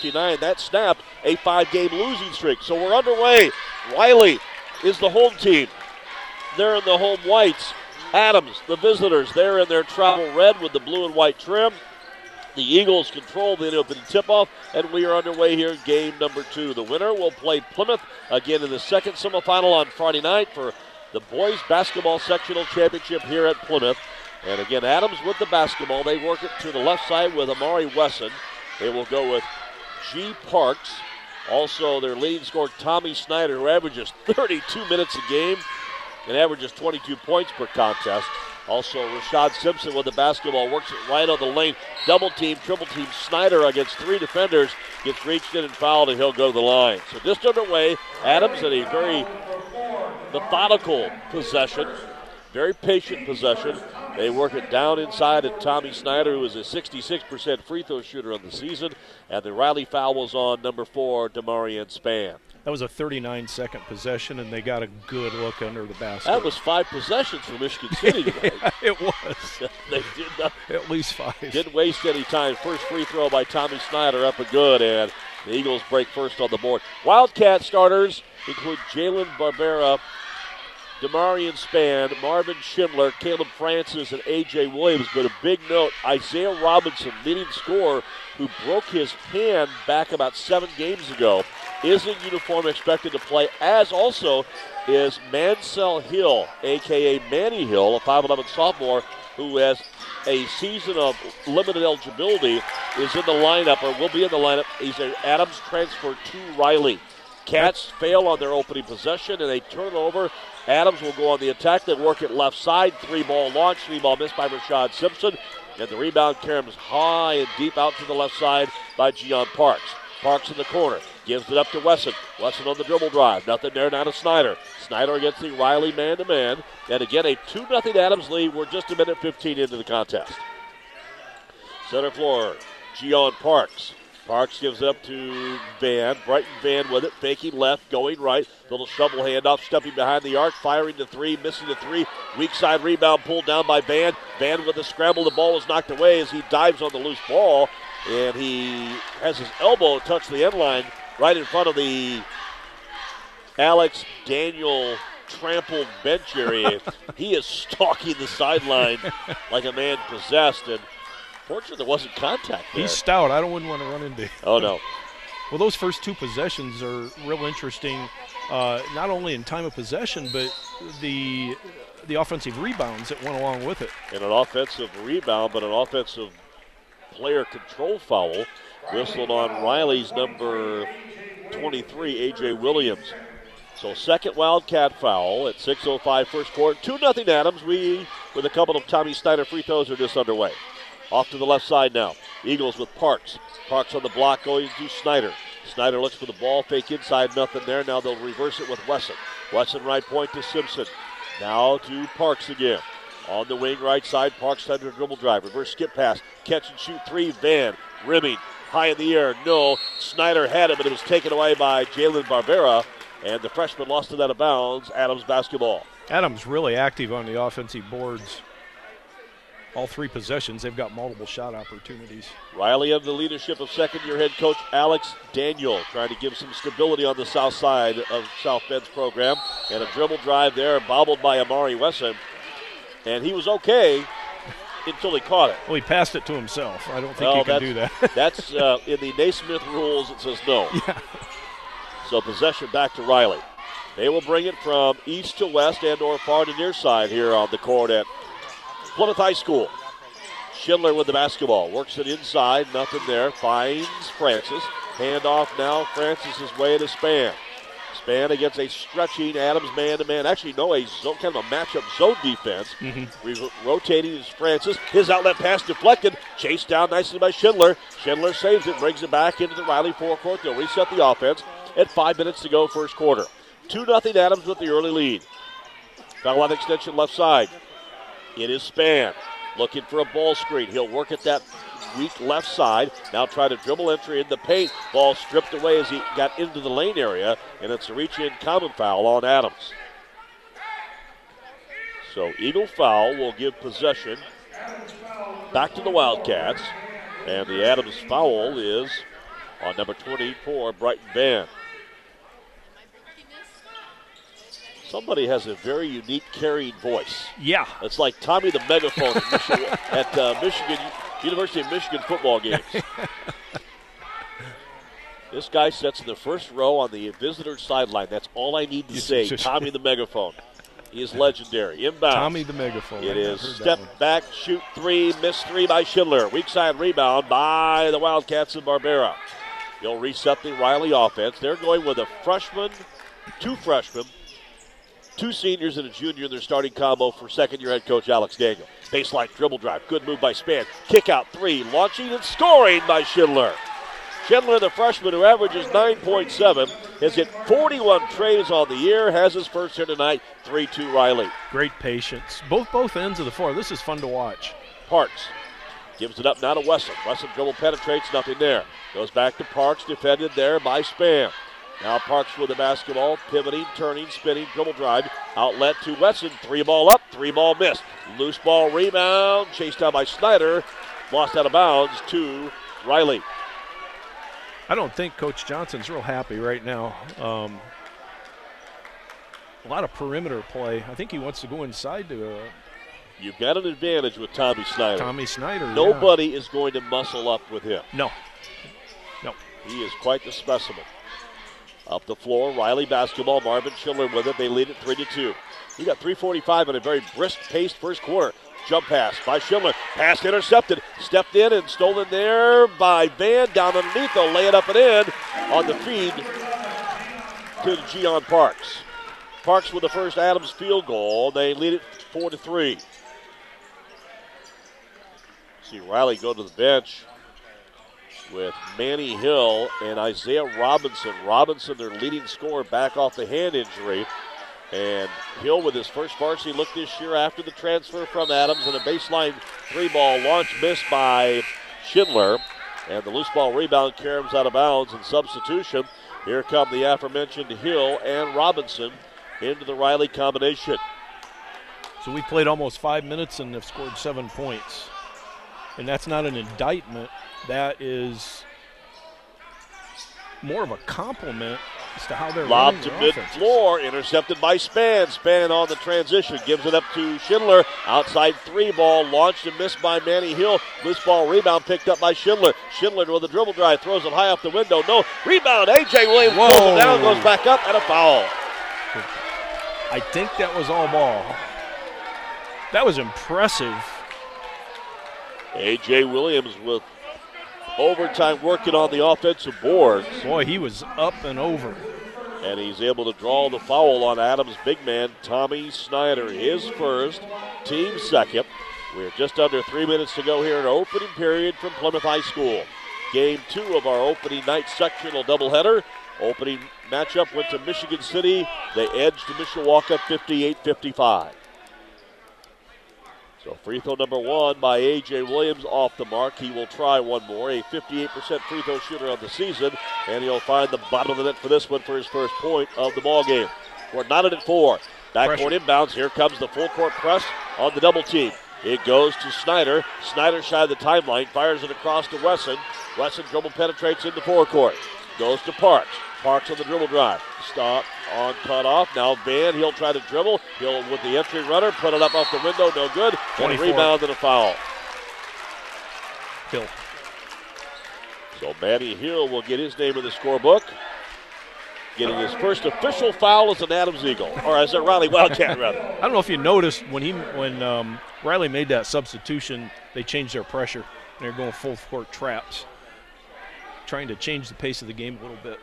59. That snapped a five game losing streak. So we're underway. Riley is the home team. They're in the home whites. Adams, the visitors, they're in their travel red with the blue and white trim. The Eagles control the opening tip-off, and we are underway here game number two. The winner will play Plymouth again in the second semifinal on Friday night for the boys basketball sectional championship here at Plymouth. And again, Adams with the basketball. They work it to the left side with Amari Wesson. They will go with G. Parks. Also, their leading scorer, Tommy Snyder, who averages 32 minutes a game and averages 22 points per contest. Also, Rashad Simpson with the basketball works it right on the lane. Double team, triple team Snyder against three defenders. Gets reached in and fouled, and he'll go to the line. So just underway. Adams in a very methodical possession, very patient possession. They work it down inside at Tommy Snyder, who is a 66% free throw shooter on the season. And the Riley foul was on number four, Demarian Span. That was a 39 second possession, and they got a good look under the basket. That was five possessions for Michigan City yeah, it was. they did not, At least five. Didn't waste any time. First free throw by Tommy Snyder up and good, and the Eagles break first on the board. Wildcat starters include Jalen Barbera, Demarion Span, Marvin Schindler, Caleb Francis, and A.J. Williams. But a big note Isaiah Robinson, leading scorer, who broke his hand back about seven games ago, is in uniform expected to play, as also is Mansell Hill, a.k.a. Manny Hill, a 5'11 sophomore who has a season of limited eligibility, is in the lineup or will be in the lineup. He's an Adams transfer to Riley. Cats fail on their opening possession and they turn it over. Adams will go on the attack. They work it left side. Three ball launch. Three ball missed by Rashad Simpson. And the rebound comes high and deep out to the left side by Gian Parks. Parks in the corner. Gives it up to Wesson. Wesson on the dribble drive. Nothing there now to Snyder. Snyder against the Riley man to man. And again, a 2 0 Adams lead. We're just a minute 15 into the contest. Center floor. Gian Parks. Parks gives up to Van. Brighton Van with it. Faking left, going right. Little shovel handoff, stepping behind the arc, firing to three, missing the three. Weak side rebound pulled down by Van. Van with a scramble. The ball was knocked away as he dives on the loose ball. And he has his elbow touch the end line right in front of the Alex Daniel trampled bench area. he is stalking the sideline like a man possessed. And fortunately, there wasn't contact there. He's stout. I don't wouldn't want to run into him. Oh, no. Well, those first two possessions are real interesting, uh, not only in time of possession, but the the offensive rebounds that went along with it. And an offensive rebound, but an offensive player control foul whistled on Riley's number 23, A.J. Williams. So second Wildcat foul at 6.05 first quarter. 2 nothing Adams. We, with a couple of Tommy Snyder free throws, are just underway. Off to the left side now. Eagles with Parks. Parks on the block going to Snyder. Snyder looks for the ball, fake inside, nothing there. Now they'll reverse it with Wesson. Wesson right point to Simpson. Now to Parks again. On the wing right side, Parks under dribble drive. Reverse skip pass. Catch and shoot three. Van rimming high in the air. No. Snyder had it, but it was taken away by Jalen Barbera. And the freshman lost it out of bounds. Adams basketball. Adams really active on the offensive boards. All three possessions, they've got multiple shot opportunities. Riley of the leadership of second year head coach Alex Daniel, trying to give some stability on the south side of South Bend's program. And a dribble drive there, bobbled by Amari Wesson. And he was okay until he caught it. Well, he passed it to himself. I don't think Well, he can do that. that's uh, in the Naismith rules. It says no. yeah. So possession back to Riley. They will bring it from east to west and or far to near side here on the court at Plymouth High School. Schindler with the basketball. Works it inside. Nothing there. Finds Francis. Handoff now. Francis' is way to Span. Span against a stretching Adams man to man. Actually, no, a zone, kind of a matchup zone defense. Mm-hmm. Re- rotating is Francis. His outlet pass deflected. Chased down nicely by Schindler. Schindler saves it, brings it back into the Riley forecourt. They'll reset the offense at five minutes to go, first quarter. 2 0 Adams with the early lead. Foul line extension left side. It is Span looking for a ball screen. He'll work at that weak left side. Now try to dribble entry in the paint. Ball stripped away as he got into the lane area, and it's a reach in common foul on Adams. So Eagle foul will give possession back to the Wildcats, and the Adams foul is on number 24, Brighton Van. Somebody has a very unique carrying voice. Yeah. It's like Tommy the megaphone at, Michigan, at uh, Michigan University of Michigan football games. this guy sits in the first row on the visitor sideline. That's all I need to say. Tommy the megaphone. He is legendary. Inbound. Tommy the megaphone. It is step back, shoot three, miss three by Schindler. Weak side rebound by the Wildcats of Barbera. They'll reset the Riley offense. They're going with a freshman, two freshmen, two seniors and a junior in their starting combo for second year head coach Alex Daniel. Baseline dribble drive. Good move by Span. Kick out three. Launching and scoring by Schindler. Schindler, the freshman who averages 9.7, has hit 41 trays on the year, has his first here tonight, 3 2 Riley. Great patience. Both both ends of the floor. This is fun to watch. Parks gives it up now to Wesson. Wesson dribble penetrates, nothing there. Goes back to Parks, defended there by Span. Now Parks with the basketball, pivoting, turning, spinning, dribble drive, outlet to Wesson. Three ball up, three ball missed. Loose ball rebound, chased down by Snyder, lost out of bounds to Riley. I don't think Coach Johnston's real happy right now. Um, a lot of perimeter play. I think he wants to go inside to. Uh, You've got an advantage with Tommy Snyder. Tommy Snyder. Nobody yeah. is going to muscle up with him. No. No. He is quite the specimen. Up the floor, Riley basketball. Marvin Schindler with it. They lead it 3 to 2. He got 345 in a very brisk paced first quarter. Jump pass by Schindler. Pass intercepted. Stepped in and stolen there by Van down underneath. They'll lay it up and in on the feed to Gian Parks. Parks with the first Adams field goal. They lead it 4 to 3. See Riley go to the bench with Manny Hill and Isaiah Robinson. Robinson, their leading scorer, back off the hand injury. And Hill with his first varsity look this year after the transfer from Adams and a baseline three ball launch missed by Schindler. And the loose ball rebound caroms out of bounds in substitution. Here come the aforementioned Hill and Robinson into the Riley combination. So we played almost five minutes and have scored seven points. And that's not an indictment. That is more of a compliment as to how they're Lob to mid floor, intercepted by Span. Span on the transition, gives it up to Schindler. Outside three ball, launched and missed by Manny Hill. Loose ball rebound picked up by Schindler. Schindler with a dribble drive, throws it high off the window. No rebound. AJ Williams Whoa. pulls it down, goes back up, and a foul. I think that was all ball. That was impressive. AJ Williams with overtime working on the offensive boards. Boy, he was up and over. And he's able to draw the foul on Adams' big man, Tommy Snyder. His first, team second. We're just under three minutes to go here in opening period from Plymouth High School. Game two of our opening night sectional doubleheader. Opening matchup went to Michigan City. They edged Mishawaka 58 55. So free throw number one by A.J. Williams off the mark. He will try one more. A 58% free throw shooter of the season. And he'll find the bottom of the net for this one for his first point of the ball game. We're knotted at four. Backcourt inbounds. Here comes the full court press on the double team. It goes to Snyder. Snyder shy of the timeline. Fires it across to Wesson. Wesson dribble penetrates into forecourt. Goes to Parks. Parks on the dribble drive. Stop on cut off. Now Van, he'll try to dribble. He'll with the entry runner, put it up off the window, no good. And a rebound and a foul. Hill. So Manny Hill will get his name in the scorebook. Getting his first official foul as an Adams Eagle, or as a Riley Wildcat, rather. I don't know if you noticed when he when um, Riley made that substitution, they changed their pressure. They're going full court traps, trying to change the pace of the game a little bit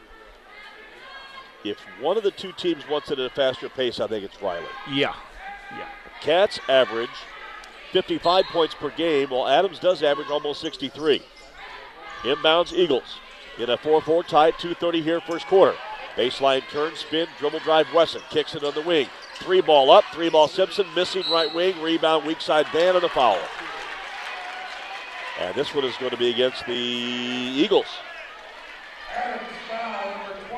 if one of the two teams wants it at a faster pace, I think it's Riley. Yeah. Yeah. Cats average 55 points per game, while Adams does average almost 63. Inbounds Eagles in a 4 4 tie, 2.30 here, first quarter. Baseline turn, spin, dribble drive, Wesson kicks it on the wing. Three ball up, three ball Simpson, missing right wing, rebound, weak side Van, and a foul. And this one is going to be against the Eagles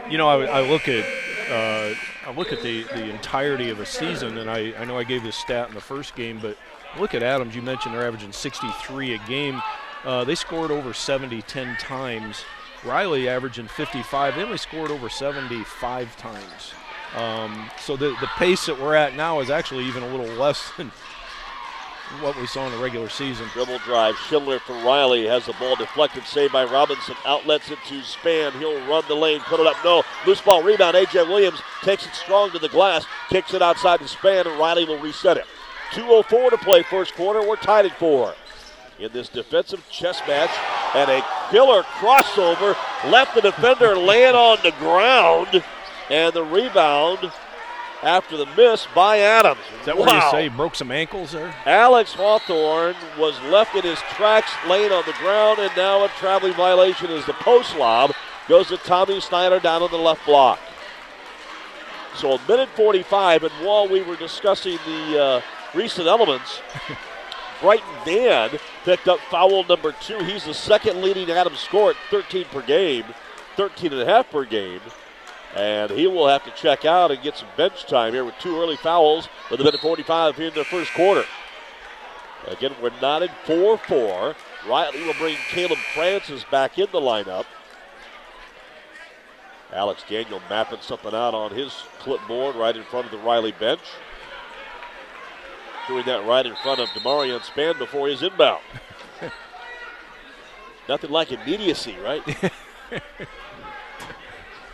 you know, I, I look at uh, I look at the, the entirety of a season, and I, I know I gave this stat in the first game, but look at Adams. You mentioned they're averaging 63 a game. Uh, they scored over 70 10 times Riley averaging 55. They only scored over 75 times. Um, so the, the pace that we're at now is actually even a little less than what we saw in the regular season. Dribble drive. Schindler for Riley has the ball deflected, saved by Robinson. Outlets it to Span. He'll run the lane, put it up. No. Loose ball rebound. A.J. Williams takes it strong to the glass, kicks it outside to Span, and Riley will reset it. 2.04 to play first quarter. We're tied at four. In this defensive chess match, and a killer crossover left the defender land on the ground, and the rebound after the miss by Adams. Is that wow. where you say he broke some ankles there? Alex Hawthorne was left in his tracks, laying on the ground, and now a traveling violation is the post lob. Goes to Tommy Snyder down on the left block. So a minute 45, and while we were discussing the uh, recent elements, Brighton Van picked up foul number two. He's the second leading Adams scorer at 13 per game, 13 and a half per game. And he will have to check out and get some bench time here with two early fouls with a minute 45 here in the first quarter. Again, we're not in 4 4. Riley will bring Caleb Francis back in the lineup. Alex Daniel mapping something out on his clipboard right in front of the Riley bench. Doing that right in front of Demarion Span before his inbound. Nothing like immediacy, right?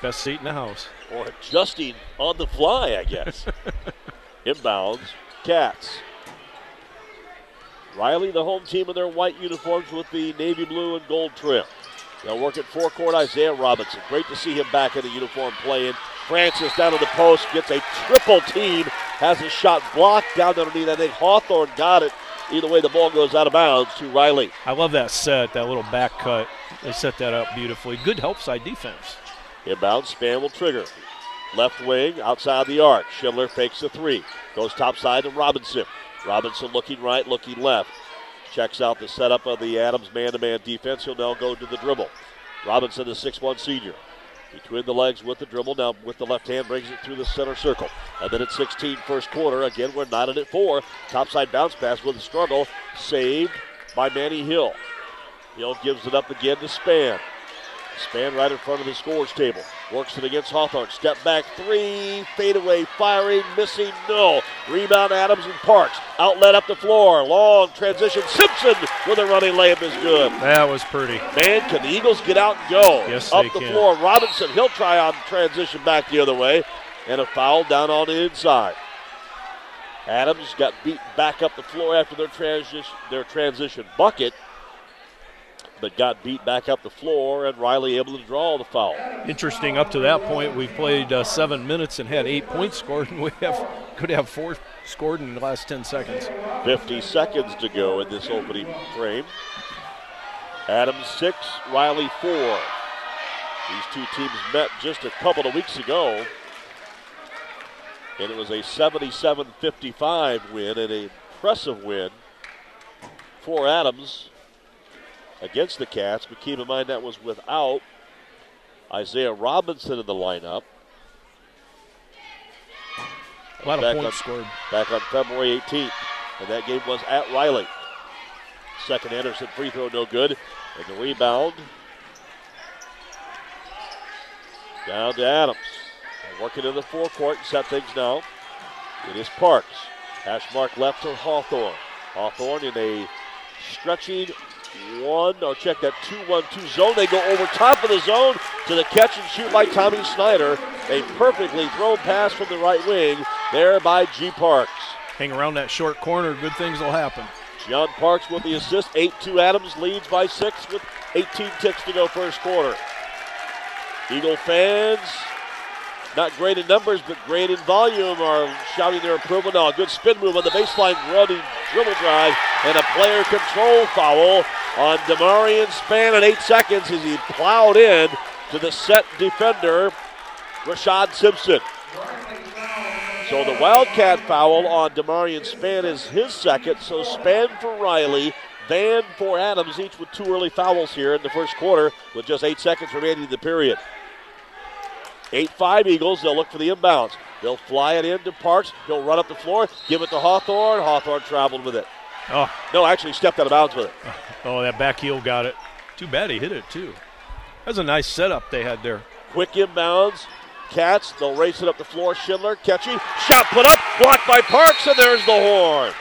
Best seat in the house. or adjusting on the fly, I guess. Inbounds, Cats. Riley, the home team in their white uniforms with the navy blue and gold trim. They'll work at forecourt. Isaiah Robinson. Great to see him back in the uniform playing. Francis down to the post gets a triple team. Has a shot blocked down underneath. I think Hawthorne got it. Either way, the ball goes out of bounds to Riley. I love that set, that little back cut. They set that up beautifully. Good help side defense. Inbound, Span will trigger. Left wing, outside the arc. Schindler fakes the three. Goes top side to Robinson. Robinson looking right, looking left. Checks out the setup of the Adams man to man defense. He'll now go to the dribble. Robinson, the 6'1 senior. Between the legs with the dribble. Now with the left hand brings it through the center circle. And then at 16 first quarter. Again, we're knotted at four. Topside bounce pass with a struggle. Saved by Manny Hill. Hill gives it up again to Span. Span right in front of the scores table. Works it against Hawthorne. Step back three. Fadeaway firing. Missing. No. Rebound Adams and Parks. Outlet up the floor. Long transition. Simpson with a running layup is good. That was pretty. Man, can the Eagles get out and go? Yes, Up the can. floor. Robinson, he'll try on transition back the other way. And a foul down on the inside. Adams got beat back up the floor after their transition, their transition bucket, but got beat back up the floor, and Riley able to draw the foul. Interesting. Up to that point, we've played uh, seven minutes and had eight points scored, and we have could have four scored in the last ten seconds. 50 seconds to go in this opening frame. Adams six, Riley four. These two teams met just a couple of weeks ago, and it was a 77 55 win and an impressive win for Adams against the Cats. But keep in mind that was without Isaiah Robinson in the lineup. A lot of Back points on- scored. back on February 18th. And that game was at Riley. Second Anderson free throw, no good. And the rebound down to Adams. And working in the forecourt, set things now. It is Parks. Hash mark left to Hawthorne. Hawthorne in a stretching one, or check that 2 1 2 zone. They go over top of the zone to the catch and shoot by Tommy Snyder. A perfectly thrown pass from the right wing there by G. Parks. Hang around that short corner, good things will happen. John Parks with the assist. 8 2 Adams leads by 6 with 18 ticks to go first quarter. Eagle fans, not great in numbers, but great in volume, are shouting their approval. Now, a good spin move on the baseline, running dribble drive, and a player control foul on Demarion Span in 8 seconds as he plowed in to the set defender, Rashad Simpson. So the Wildcat foul on Demarion Span is his second. So Span for Riley, Van for Adams, each with two early fouls here in the first quarter with just eight seconds remaining in the period. 8 5 Eagles. They'll look for the inbounds. They'll fly it in to Parks. He'll run up the floor, give it to Hawthorne. Hawthorne traveled with it. Oh, No, actually stepped out of bounds with it. oh, that back heel got it. Too bad he hit it too. That's a nice setup they had there. Quick inbounds. Cats, they'll race it up the floor. Schindler, catchy. Shot put up, blocked by Parks, and there's the horn.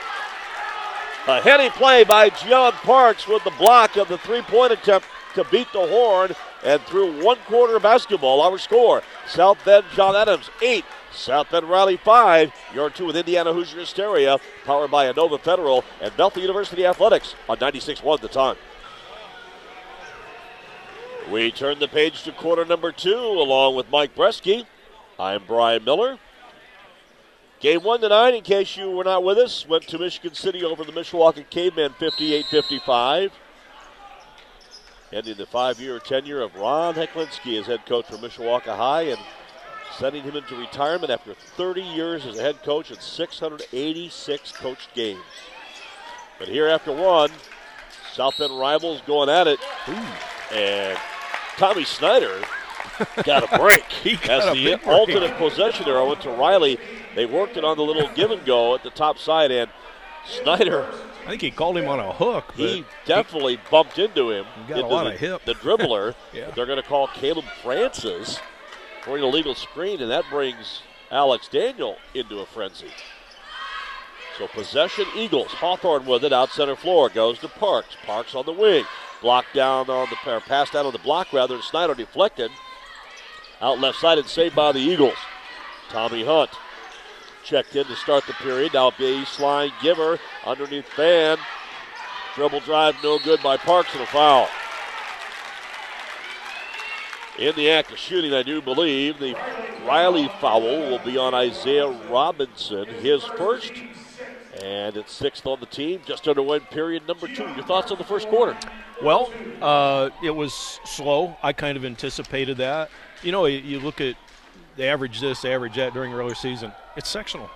A heady play by John Parks with the block of the three point attempt to beat the horn. And through one quarter of basketball, our score South Bend John Adams 8, South Bend Riley 5. You're two with Indiana Hoosier Hysteria, powered by Anova Federal and Bethel University Athletics on 96 1 the time. We turn the page to quarter number two along with Mike Bresky. I'm Brian Miller. Game one tonight, in case you were not with us, went to Michigan City over the Mishawaka Cavemen 58 55. Ending the five year tenure of Ron Heklinski as head coach for Mishawaka High and sending him into retirement after 30 years as a head coach and 686 coached games. But here after one, South Bend rivals going at it. Ooh. And Tommy Snyder got a break. he got As a the big break. alternate possession arrow went to Riley. They worked it on the little give and go at the top side, and Snyder, I think he called him on a hook. He definitely bumped into him. He got a lot the, of hip. The dribbler. Yeah. They're going to call Caleb Francis for an illegal screen, and that brings Alex Daniel into a frenzy. So possession Eagles. Hawthorne with it out center floor. Goes to Parks. Parks on the wing. Blocked down on the or pass down on the block rather. Snyder deflected. Out left side and saved by the Eagles. Tommy Hunt checked in to start the period. Now baseline giver underneath Van. Dribble drive no good by Parks and a foul. In the act of shooting, I do believe the Riley foul will be on Isaiah Robinson, his first. And it's sixth on the team, just underway period number two. Your thoughts on the first quarter? Well, uh, it was slow. I kind of anticipated that. You know, you, look at the average this, the average that during regular season. It's sectional,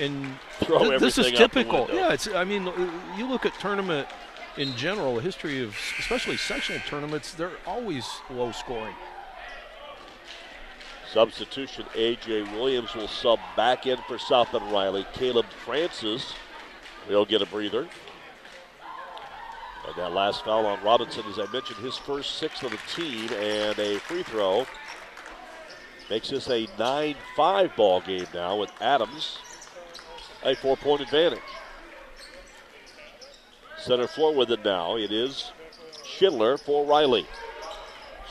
and Throw th- this is everything out the typical. Yeah, it's. I mean, you look at tournament in general, the history of especially sectional tournaments, they're always low scoring. Substitution A.J. Williams will sub back in for South Bend Riley. Caleb Francis will get a breather. And that last foul on Robinson, as I mentioned, his first six of the team, and a free throw. Makes this a 9 5 ball game now with Adams a four point advantage. Center floor with it now. It is Schindler for Riley.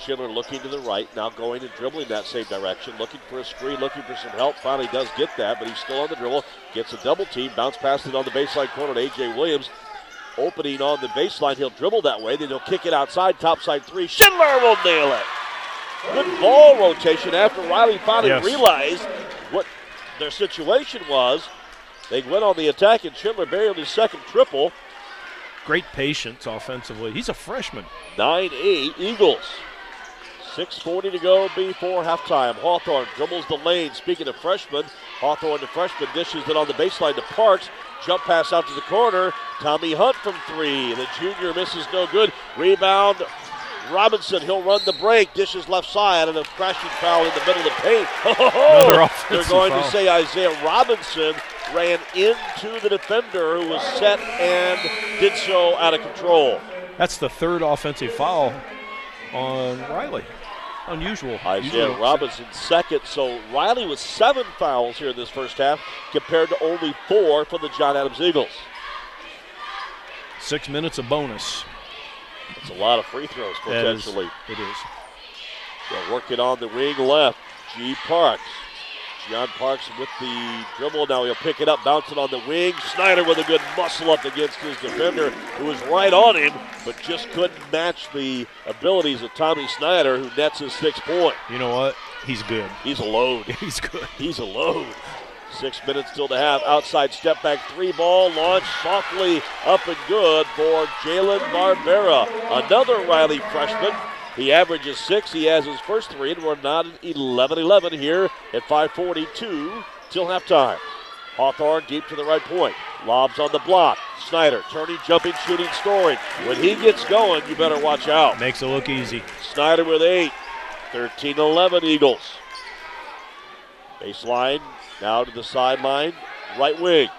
Schindler looking to the right, now going and dribbling that same direction, looking for a screen, looking for some help. Finally does get that, but he's still on the dribble. Gets a double team, bounce past it on the baseline corner to A.J. Williams. Opening on the baseline, he'll dribble that way, then he'll kick it outside, top side three. Schindler will nail it. Good ball rotation after Riley finally Yes. realized what their situation was. They went on the attack, and Schindler buried his second triple. Great patience offensively. He's a freshman. 9 8 Eagles. 6.40 to go before halftime. Hawthorne dribbles the lane. Speaking of freshmen, Hawthorne, the freshman, dishes it on the baseline to Parks. Jump pass out to the corner. Tommy Hunt from three. The junior misses no good. Rebound. Robinson, he'll run the break. Dishes left side and a crashing foul in the middle of the paint. Another They're going foul. to say Isaiah Robinson ran into the defender who was set and did so out of control. That's the third offensive foul on Riley. Unusual. Usually Isaiah Robinson second. So Riley with seven fouls here in this first half compared to only four for the John Adams Eagles. Six minutes of bonus. It's a lot of free throws That is- potentially. It is. They'll work on the wing left. G Parks. John Parks with the dribble. Now he'll pick it up, bounce it on the wing. Snyder with a good muscle up against his defender, who was right on him, but just couldn't match the abilities of Tommy Snyder, who nets his sixth point. You know what? He's good. He's a load. He's good. He's a load. Six minutes still to have. Outside step back three ball launched softly up and good for Jalen Barbera. Another Riley freshman. He averages six. He has his first three, and we're not at 11 11 here at 542 till halftime. Hawthorne deep to the right point. Lobs on the block. Snyder turning, jumping, shooting, scoring. When he gets going, you better watch out. Makes it look easy. Snyder with eight. 13 11 Eagles. Baseline now to the sideline. Right wing.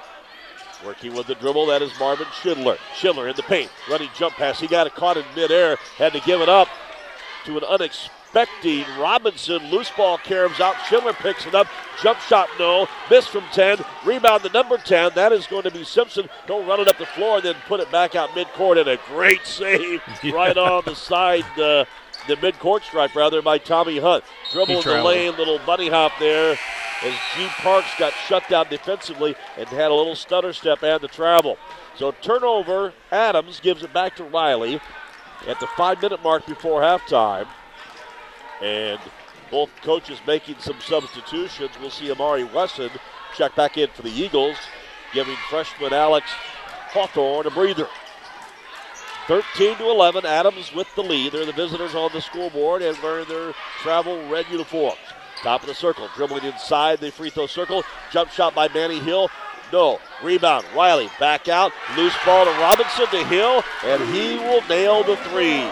Working with the dribble, that is Marvin Schindler. Schindler in the paint. Running jump pass. He got it caught in midair. Had to give it up. To an unexpected Robinson. Loose ball caroms out. Schindler picks it up. Jump shot, no. Miss from 10. Rebound to number 10. That is going to be Simpson. He'll run it up the floor and then put it back out midcourt. And a great save Yeah. right on the side, uh, the midcourt stripe, rather, by Tommy Hunt. Dribble in the lane, little bunny hop there as G. Parks got shut down defensively and had a little stutter step and the travel. So turnover, Adams gives it back to Riley at the five minute mark before halftime. And both coaches making some substitutions. We'll see Amari Wesson check back in for the Eagles, giving freshman Alex Hawthorne a breather. 13 to 11, Adams with the lead. They're the visitors on the scoreboard and wearing their travel red uniforms. Top of the circle, dribbling inside the free throw circle. Jump shot by Manny Hill. No. Rebound. Riley back out. Loose ball to Robinson to Hill, and he will nail the three.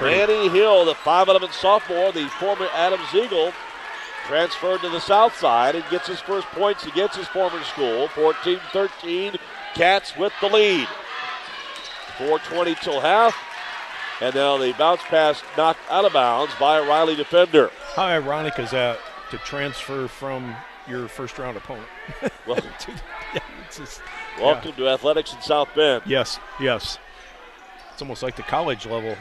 Manny Hill, the 5'11 sophomore, the former Adam Eagle, transferred to the south side and gets his first points against his former school. 14 13. Cats with the lead. 4.20 till half. And now the bounce pass knocked out of bounds by a Riley defender. How ironic is that to transfer from your first round opponent? Well, To- yeah, just, welcome to athletics in South Bend. yes, yes. It's almost like the college level.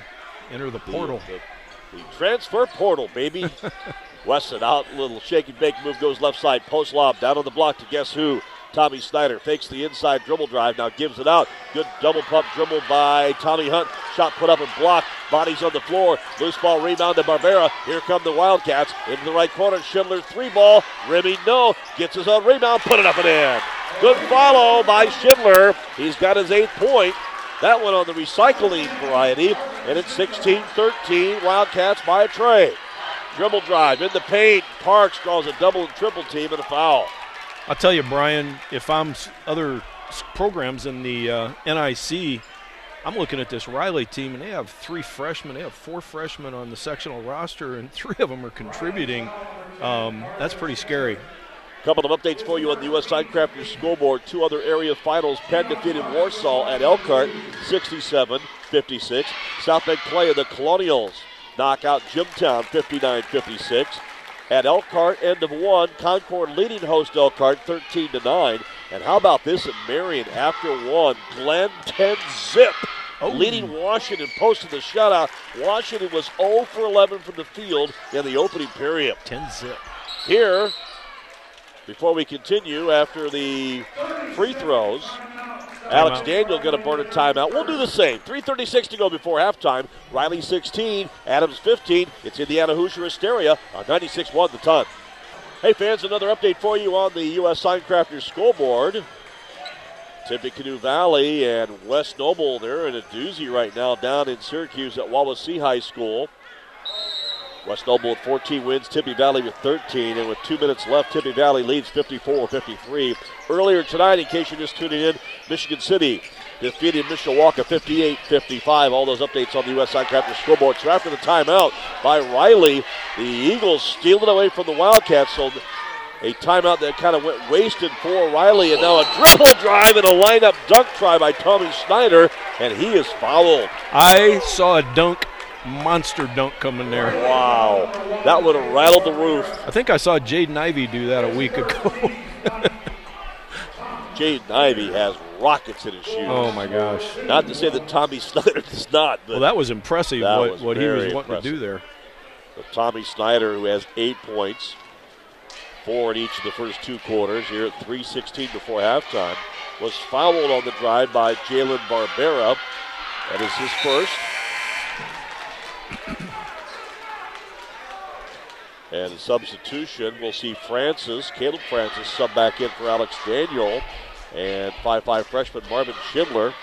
Enter the portal. The, the transfer portal, baby. Wesson out, little shake and bake move goes left side, post lob down on the block to guess who? Tommy Snyder fakes the inside dribble drive, now gives it out. Good double pump dribble by Tommy Hunt. Shot put up and blocked. Bodies on the floor. Loose ball rebound to Barbera. Here come the Wildcats. Into the right corner. Schindler three ball. Remy no. Gets his own rebound. Put it up and in. Good follow by Schindler. He's got his eighth point. That one on the recycling variety. And it's 16 13. Wildcats by a tray. Dribble drive in the paint. Parks draws a double and triple team and a foul. I'll tell you, Brian, if I'm other programs in the uh, NIC, I'm looking at this Riley team, and they have three freshmen. They have four freshmen on the sectional roster, and three of them are contributing. Um, that's pretty scary. A couple of updates for you on the U.S. Signcrafters scoreboard. Two other area finals. Penn defeated Warsaw at Elkhart 67 56. South Bend Clay and the Colonials knock out Jimtown 59 56. At Elkhart, end of one. Concord leading host Elkhart 13 to 9. And how about this at Marion after one? Glenn 10 zip. Oh. Leading Washington posted the shutout. Washington was 0 for 11 from the field in the opening period. 10 zip. Here, before we continue, after the free throws, Alex. Daniel going to burn a timeout. We'll do the same. 3.36 to go before halftime. Riley 16, Adams 15. It's Indiana Hoosier Hysteria on 96 1 the ton. Hey, fans, another update for you on the U.S. Signcrafters scoreboard. Tippecanoe Valley and West Noble, they're in a doozy right now down in Syracuse at Wawasee High School. West Noble with 14 wins, Tippy Valley with 13, and with two minutes left, Tippy Valley leads 54-53. Earlier tonight, in case you're just tuning in, Michigan City defeated Mishawaka 58-55. All those updates on the U.S. Signcrafters scoreboard. So after the timeout by Riley, the Eagles steal it away from the Wildcats. So a timeout that kind of went wasted for Riley, and now a dribble drive and a lineup dunk try by Tommy Snyder, and he is fouled. I saw a dunk, monster dunk coming there. Wow, that would have rattled the roof. I think I saw Jaden Ivey do that a week ago. Jaden Ivey has rockets in his shoes. oh my gosh. Not to say that Tommy Snyder does not, but Well, that was impressive That what, was what he was very wanting to do there. but Tommy Snyder, who has eight points, four in each of the first two quarters, here at 3.16 before halftime, was fouled on the drive by Jalen Barbera. That is his first. And substitution, we'll see Francis, Caleb Francis, sub back in for Alex Daniel. And 5-5 freshman Marvin Schindler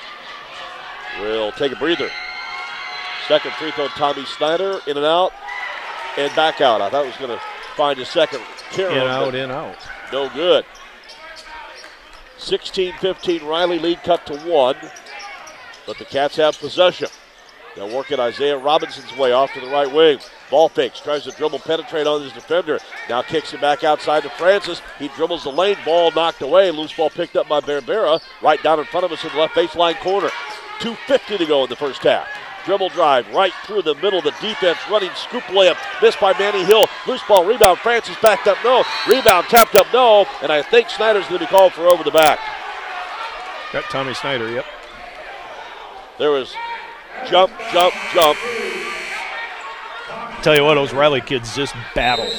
will take a breather. Second free throw, Tommy Snyder, in and out, and back out. I thought he was going to find a second carry. In, out, in, out. No good. 16 15, Riley lead cut to one, but the Cats have possession. They'll work it Isaiah Robinson's way off to the right wing. Ball fakes, tries to dribble, penetrate on his defender. Now kicks it back outside to Francis. He dribbles the lane, ball knocked away. Loose ball picked up by Barbera, right down in front of us in the left baseline corner. 2.50 to go in the first half. Dribble drive right through the middle of the defense, running scoop layup, missed by Manny Hill. Loose ball rebound. Francis backed up, no. Rebound tapped up, no. And I think Snyder's going to be called for over the back. Got Tommy Snyder, yep. There was jump, jump, jump. Tell you what, those Riley kids just battle.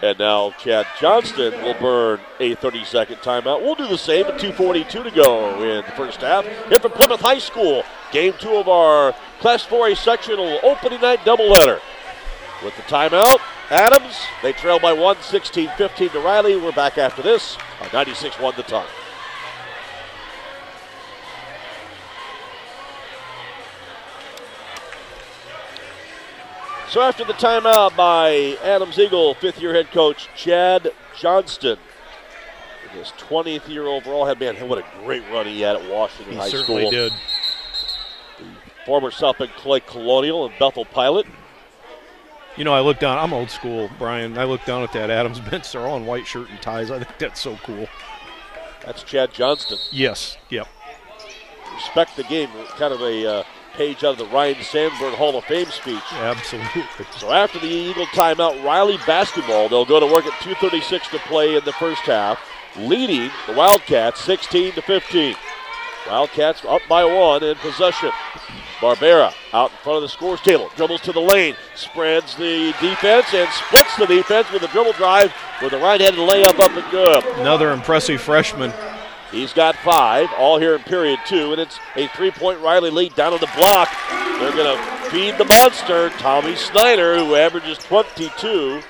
And now Chad Johnston will burn a 30 second timeout. We'll do the same at 2.42 to go in the first half. Here from Plymouth High School, game two of our Class 4A sectional opening night doubleheader. With the timeout, Adams, they trail by one, 16 15 to Riley. We're back after this on 96 1 the time. So after the timeout by Adams Eagle, fifth year head coach Chad Johnston. His 20th year overall head man. What a great run he had at Washington High School. He High certainly School. did. Former South Bend Clay Colonial and Bethel Pilot. You know, I look down. I'm old school, Brian. I look down at that Adams bench. They're all in white shirt and ties. I think that's so cool. That's Chad Johnston. Yes. Yep. Respect the game. Kind of a uh, page out of the Ryne Sandberg Hall of Fame speech. Absolutely. So after the Eagle timeout, Riley basketball, they'll go to work at 2:36 to play in the first half, leading the Wildcats 16 to 15. Wildcats up by one in possession. Barbera out in front of the scores table, dribbles to the lane, spreads the defense and splits the defense with a dribble drive with a right-handed layup up and good. Another impressive freshman. He's got five, all here in period two, and it's a three-point Riley lead down on the block. They're going to feed the monster, Tommy Snyder, who averages 22.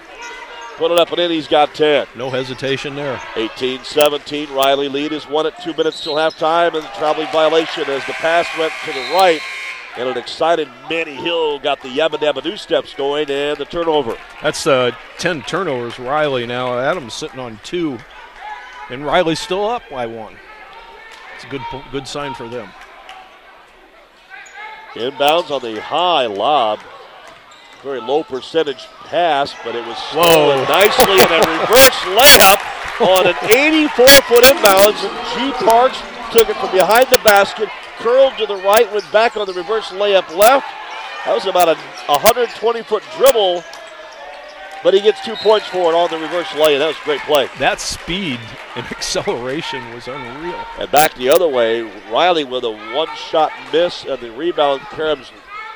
Put it up and in, he's got 10. No hesitation there. 18-17, Riley lead is one at two minutes till halftime, and the traveling violation as the pass went to the right. And an excited Manny Hill got the yabba dabba do steps going, and the turnover. That's uh, 10 turnovers. Riley now. Adams sitting on two. And Riley's still up by one. It's a good, good sign for them. Inbounds on the high lob. Very low percentage pass, but it was stolen nicely in a reverse layup on an 84-foot inbounds. G. Parks took it from behind the basket, curled to the right, went back on the reverse layup left. That was about a 120-foot dribble, but he gets two points for it on the reverse layup. That was a great play. That speed and acceleration was unreal. And back the other way, Riley with a one-shot miss, and the rebound carries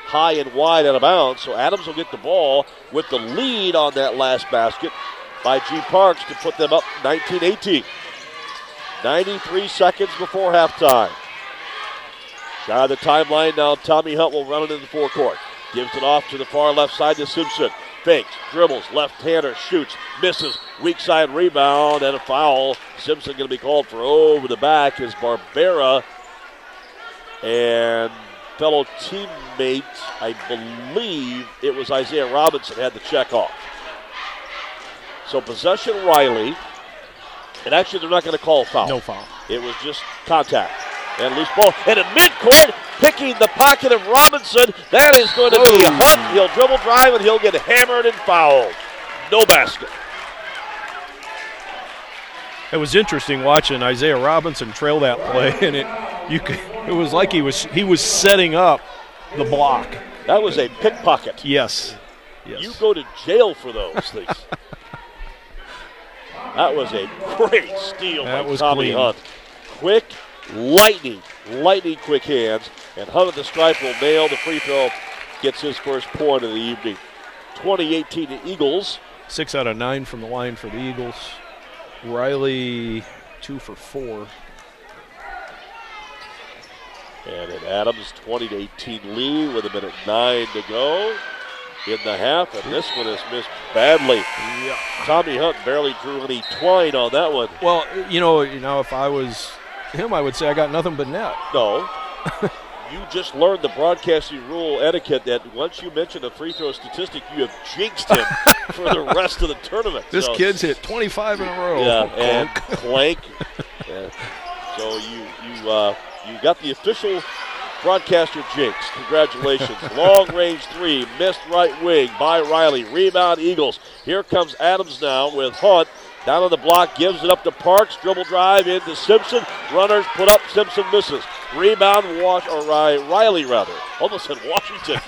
high and wide out of bounds. So Adams will get the ball with the lead on that last basket by G. Parks to put them up 19-18. 93 seconds before halftime. Shy of the timeline now. Tommy Hunt will run it in the forecourt. Gives it off to the far left side to Simpson. Fakes, dribbles, left-hander, shoots, misses. Weak side rebound and a foul. Simpson going to be called for over the back as Barbera and fellow teammate, I believe it was Isaiah Robinson, had the check off. So possession Riley. And actually, they're not going to call a foul. No foul. It was just contact. And loose ball. And in midcourt, picking the pocket of Robinson. That is going to be Whoa. Hunt. Oh. He'll dribble drive and he'll get hammered and fouled. No basket. It was interesting watching Isaiah Robinson trail that play, and it you could, it was like he was he was setting up the block. That was a pickpocket. Yes, yes. You go to jail for those things. that was a great steal That by was Tommy clean. Hunt. Quick, lightning, lightning quick hands, and Hunt at the stripe will nail the free throw. Gets his first point of the evening. 2018 to Eagles. Six out of nine from the line for the Eagles. Riley two for four. And an Adams 20 to 18 lead with a minute nine to go in the half, and this one is missed badly. Yeah. Tommy Hunt barely drew any twine on that one. Well, you know, you know, if I was him, I would say I got nothing but net. No. you just learned the broadcasting rule etiquette that once you mention a free throw statistic, you have jinxed him for the rest of the tournament. This So- kid's hit 25 in a row. Yeah, and Clunk. Clank. Yeah. So you you uh, you got the official broadcaster jinx. Congratulations. Long range three, missed right wing by Riley. Rebound Eagles. Here comes Adams now with Hunt. Down on the block, gives it up to Parks. Dribble drive into Simpson. Runners put up. Simpson misses. Rebound, Wash or Riley rather. Almost said Washington.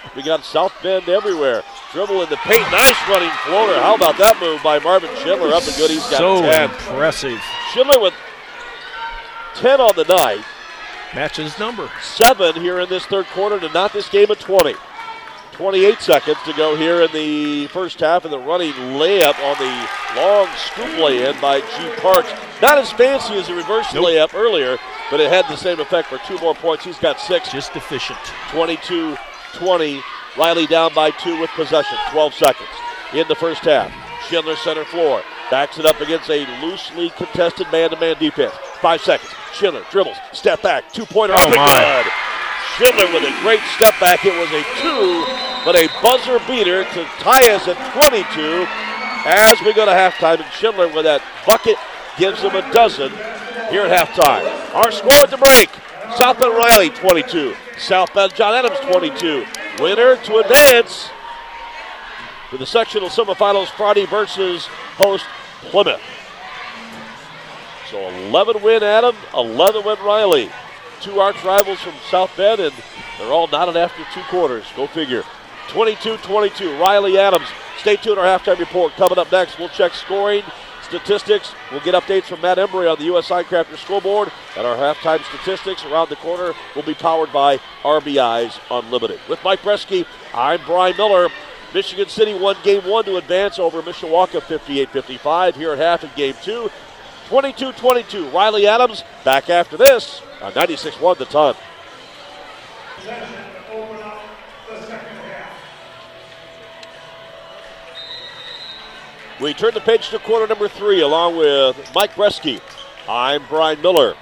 we got South Bend everywhere. Dribble in the paint. Nice running floater. How about that move by Marvin Schindler? Up and good. He's got so 10. impressive. Schindler with 10 on the night. Matches number. Seven here in this third quarter to knock this game at 20. 28 seconds to go here in the first half, and the running layup on the long scoop lay in by G. Parks. Not as fancy as the reverse Nope. layup earlier, but it had the same effect for two more points. He's got six. Just efficient. 22 20. Riley down by two with possession. 12 seconds in the first half. Schindler center floor. Backs it up against a loosely contested man to man defense. Five seconds. Schindler dribbles. Step back. Two pointer. Oh, my. good. Schindler with a great step back. It was a two, but a buzzer beater to tie us at 22 as we go to halftime. And Schindler with that bucket gives them a dozen here at halftime. Our score at the break. South Bend Riley 22. South Bend John Adams 22. Winner to advance to the sectional semifinals Friday versus host Plymouth. So 11 win Adam, 11 win Riley. Two arch rivals from South Bend, and they're all knotted after two quarters. Go figure. 22 22. Riley Adams. Stay tuned. Our halftime report coming up next. We'll check scoring statistics. We'll get updates from Matt Embry on the U.S. Signcrafter scoreboard. And our halftime statistics around the corner will be powered by RBI's Unlimited. With Mike Bresky, I'm Brian Miller. Michigan City won game one to advance over Mishawaka 58 55 here at half in game two. 22 22. Riley Adams back after this on 96 1 the ton. We turn the page to quarter number three along with Mike Bresky. I'm Brian Miller.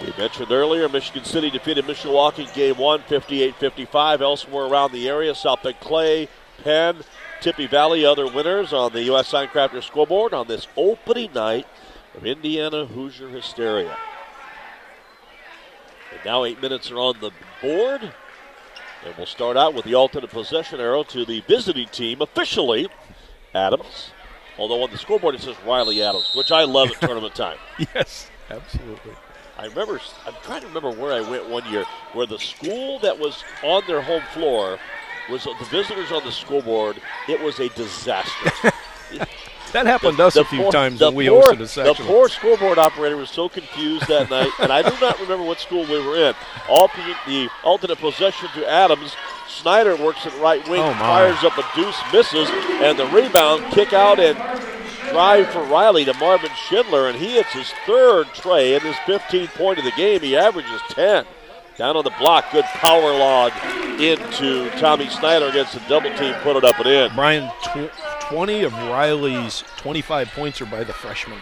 We mentioned earlier Michigan City defeated in game one 58 55. Elsewhere around the area, South Bend Clay, Penn, Tippy Valley, other winners on the U.S. Signcrafter scoreboard on this opening night of Indiana Hoosier Hysteria. And now eight minutes are on the board. And we'll start out with the alternate possession arrow to the visiting team officially. Adams. Although on the scoreboard it says Riley Adams, which I love at tournament time. Yes, absolutely. I remember, I'm trying to remember where I went one year where the school that was on their home floor was the visitors on the scoreboard. It was a disaster. That happened to us a few poor- times when we poor- hosted a The poor scoreboard operator was so confused that night, and I do not remember what school we were in. Alternate, the alternate possession to Adams. Snyder works at right wing, Oh, fires up a deuce, misses, and the rebound, kick out, and drive for Riley to Marvin Schindler, and he hits his third tray and his 15th point of the game. He averages 10. Down on the block, good power log into Tommy Snyder against the double team, put it up and in. Brian, tw- 20 of Riley's 25 points are by the freshmen.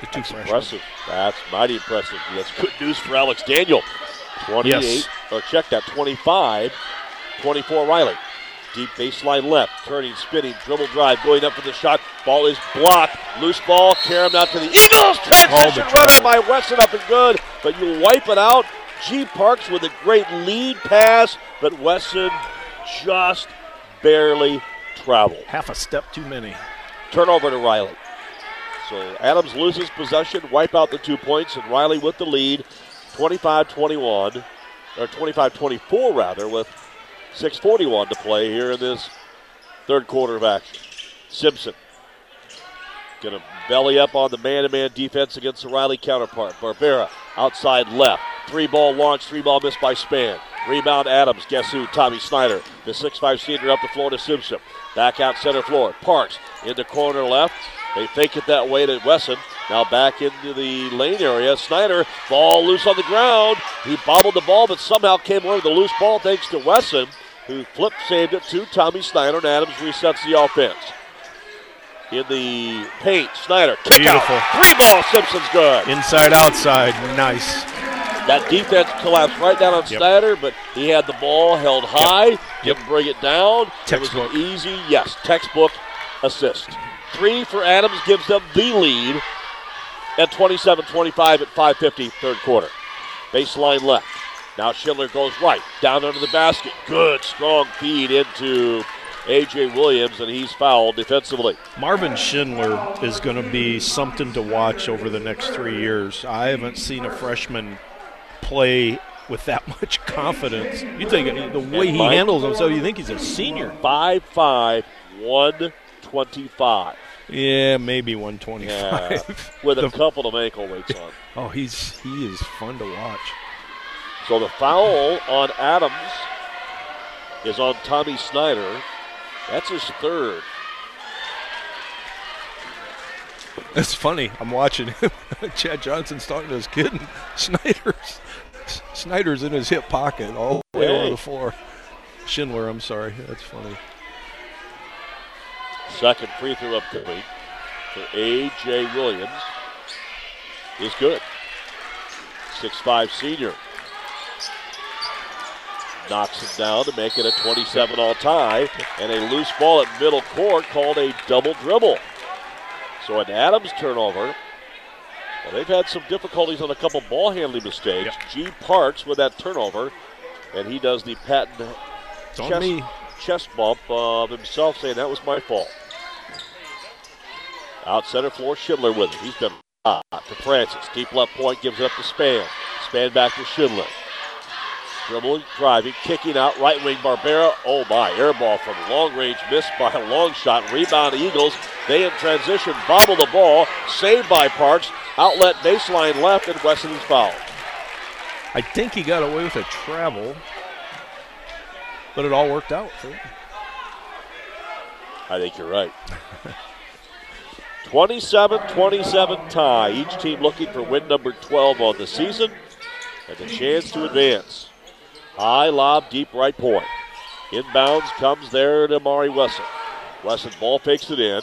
The two freshmen. Impressive. That's mighty impressive. That's good news for Alex Daniel. 28, Yes. or check that, 25, 24 Riley. Deep baseline left, turning, spinning, dribble drive, going up for the shot. Ball is blocked. Loose ball, Karam out to the Eagles. Transition runner by Wesson up and good, but you wipe it out. G Parks with a great lead pass, but Wesson just barely traveled. Half a step too many. Turnover to Riley. So Adams loses possession, wipe out the two points, and Riley with the lead 25 21, or 25 24 rather, with 6.41 to play here in this third quarter of action. Simpson to belly up on the man to man defense against the Riley counterpart. Barbera outside left. Three ball launch, three ball missed by Span. Rebound Adams. Guess who? Tommy Snyder. The 6'5 senior up the floor to Simpson. Back out center floor. Parks in the corner left. They fake it that way to Wesson. Now back into the lane area. Snyder, ball loose on the ground. He bobbled the ball, but somehow came away with the loose ball thanks to Wesson, who flip saved it to Tommy Snyder, and Adams resets the offense. In the paint, Snyder, kick Beautiful. out. Three ball, Simpson's good. Inside, outside. Nice. That defense collapsed right down on Yep. Snyder, but he had the ball held high, didn't bring it down. Textbook. It was an easy, yes, textbook assist. Three for Adams gives them the lead at 27-25 at 5:50 third quarter. Baseline left. Now Schindler goes right, down under the basket. Good, strong feed into A.J. Williams, and he's fouled defensively. Marvin Schindler is going to be something to watch over the next three years. I haven't seen a freshman play with that much confidence. You think the way he handles himself, you think he's a senior. 5'5, 125. Yeah, maybe 125. Yeah, with a couple of ankle weights on. Oh, he's he is fun to watch. So the foul on Adams is on Tommy Snyder. That's his third. It's funny. I'm watching him. Chad Johnston's talking to his kid, and Snyder's Snyder's in his hip pocket all the way hey. over the floor. Schindler, I'm sorry. That's funny. Second free throw up complete for A.J. Williams is good. Six-five senior. Knocks it down to make it a 27 all tie. And a loose ball at middle court called a double dribble. So an Adams turnover. Well, they've had some difficulties on a couple ball handling mistakes. Yep. G. Parks with that turnover. And he does the patent chest, chest bump of himself, saying that was my fault. Out center floor, Schindler with it. He's been hot to Francis. Deep left point gives it up to Span. Span back to Schindler. Dribbling, driving, kicking out, right wing Barbera. Oh my, air ball from long range, missed by a long shot. Rebound Eagles. They in transition, bobble the ball, saved by Parks. Outlet baseline left, and Wesson is fouled. I think he got away with a travel, but it all worked out. I think you're right. 27 27 tie. Each team looking for win number 12 on the season and the chance to advance. High lob, deep right point. Inbounds comes there to Mari Wesson. Wesson ball fakes it in.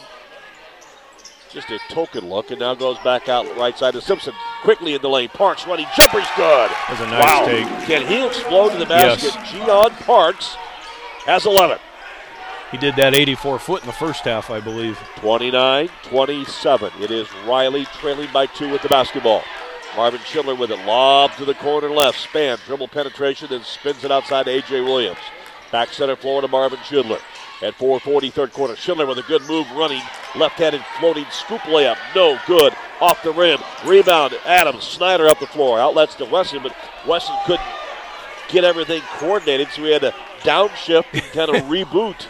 Just a token look, and now goes back out right side to Simpson. Quickly in the lane. Parks running. Jumper's good. That's a nice wow. take. Can he explode to the basket? Yes. Gian Parks has 11. He did that 84 foot in the first half, I believe. 29 27. It is Riley trailing by two with the basketball. Marvin Schindler with it. Lob to the corner left. Span. Dribble penetration Then spins it outside to A.J. Williams. Back center floor to Marvin Schindler. At 440, third quarter. Schindler with a good move running. Left handed floating scoop layup. No good. Off the rim. Rebound. Adams. Snyder up the floor. Outlets to Wesson, but Wesson couldn't get everything coordinated, so he had to downshift and kind of reboot.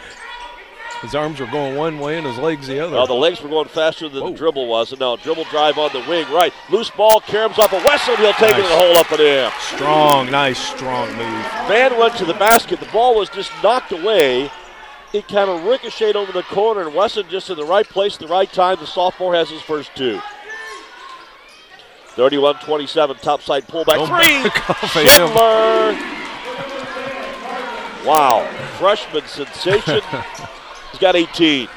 His arms were going one way and his legs the other. Oh, the legs were going faster than Whoa. the dribble was. And now dribble drive on the wing right. Loose ball, Karam's off of Wesson. He'll take nice. it in the hole up and in. Strong, nice, strong move. Van went to the basket. The ball was just knocked away. It kind of ricocheted over the corner, and Wesson just in the right place at the right time. The sophomore has his first two. 31 27, topside pullback. Oh Three! Schindler! wow. Freshman sensation. He's got 18.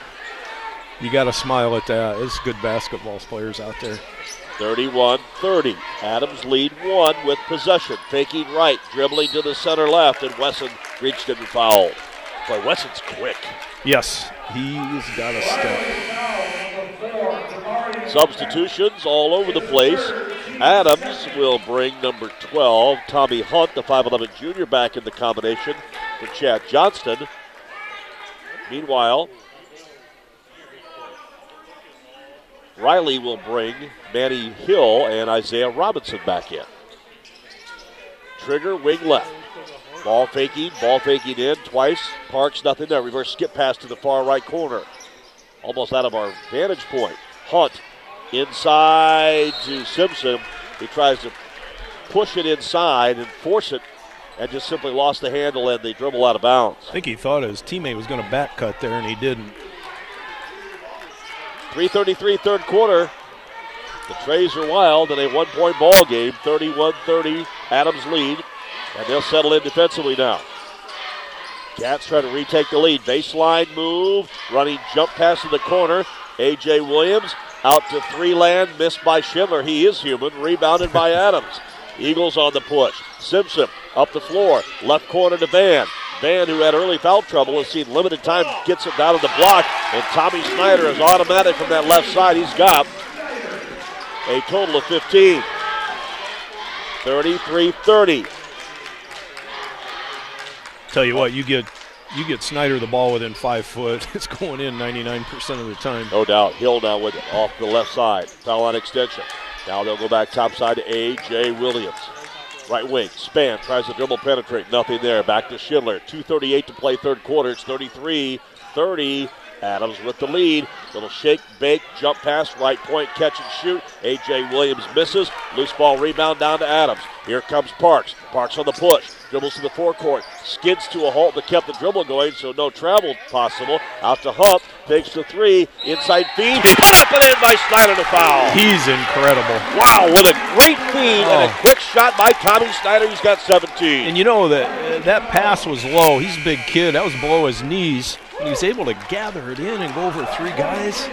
You got to smile at that. It's good basketball players out there. 31 30. Adams lead one with possession. Faking right, dribbling to the center left, and Wesson reached it and fouled. Boy, Wesson's quick. Yes, he's got a step. Substitutions all over the place. Adams will bring number 12, Tommy Hunt, the 5'11 junior, back in the combination for Chad Johnston. Meanwhile, Riley will bring Manny Hill and Isaiah Robinson back in. Trigger, wing left. Ball faking, ball faking in twice. Parks, nothing there. Reverse skip pass to the far right corner. Almost out of our vantage point. Hunt inside to Simpson. He tries to push it inside and force it and just simply lost the handle and the dribble out of bounds. I think he thought his teammate was going to back cut there, and he didn't. 3.33 third quarter. The Trays are wild in a one point ball game. 31 30, Adams lead. And they'll settle in defensively now. Cats try to retake the lead. Baseline move, running jump pass in the corner. A.J. Williams out to three land, missed by Schindler. He is human, rebounded by Adams. Eagles on the push. Simpson up the floor, left corner to Van. Van, who had early foul trouble, has seen limited time, gets it down to the block, and Tommy Snyder is automatic from that left side. He's got a total of 15. 33 30. Tell you what, you get you get Snyder the ball within five foot, it's going in 99% of the time. No doubt. Hill now with it off the left side. Foul line extension. Now they'll go back top side to A.J. Williams. Right wing. Span tries to dribble penetrate. Nothing there. Back to Schindler. 2.38 to play third quarter. It's 33 30. Adams with the lead. Little shake, bake, jump pass, right point, catch and shoot. A.J. Williams misses. Loose ball rebound down to Adams. Here comes Parks. Parks on the push. Dribbles to the forecourt. Skids to a halt but kept the dribble going, so no travel possible. Out to Huff. Takes the three. Inside feed. Put up and in by Snyder to foul. He's incredible. Wow, what a great feed oh. and a oh. quick shot by Tommy Snyder. He's got 17. And you know that uh, that pass was low. He's a big kid. That was below his knees. And he was able to gather it in and go over three guys.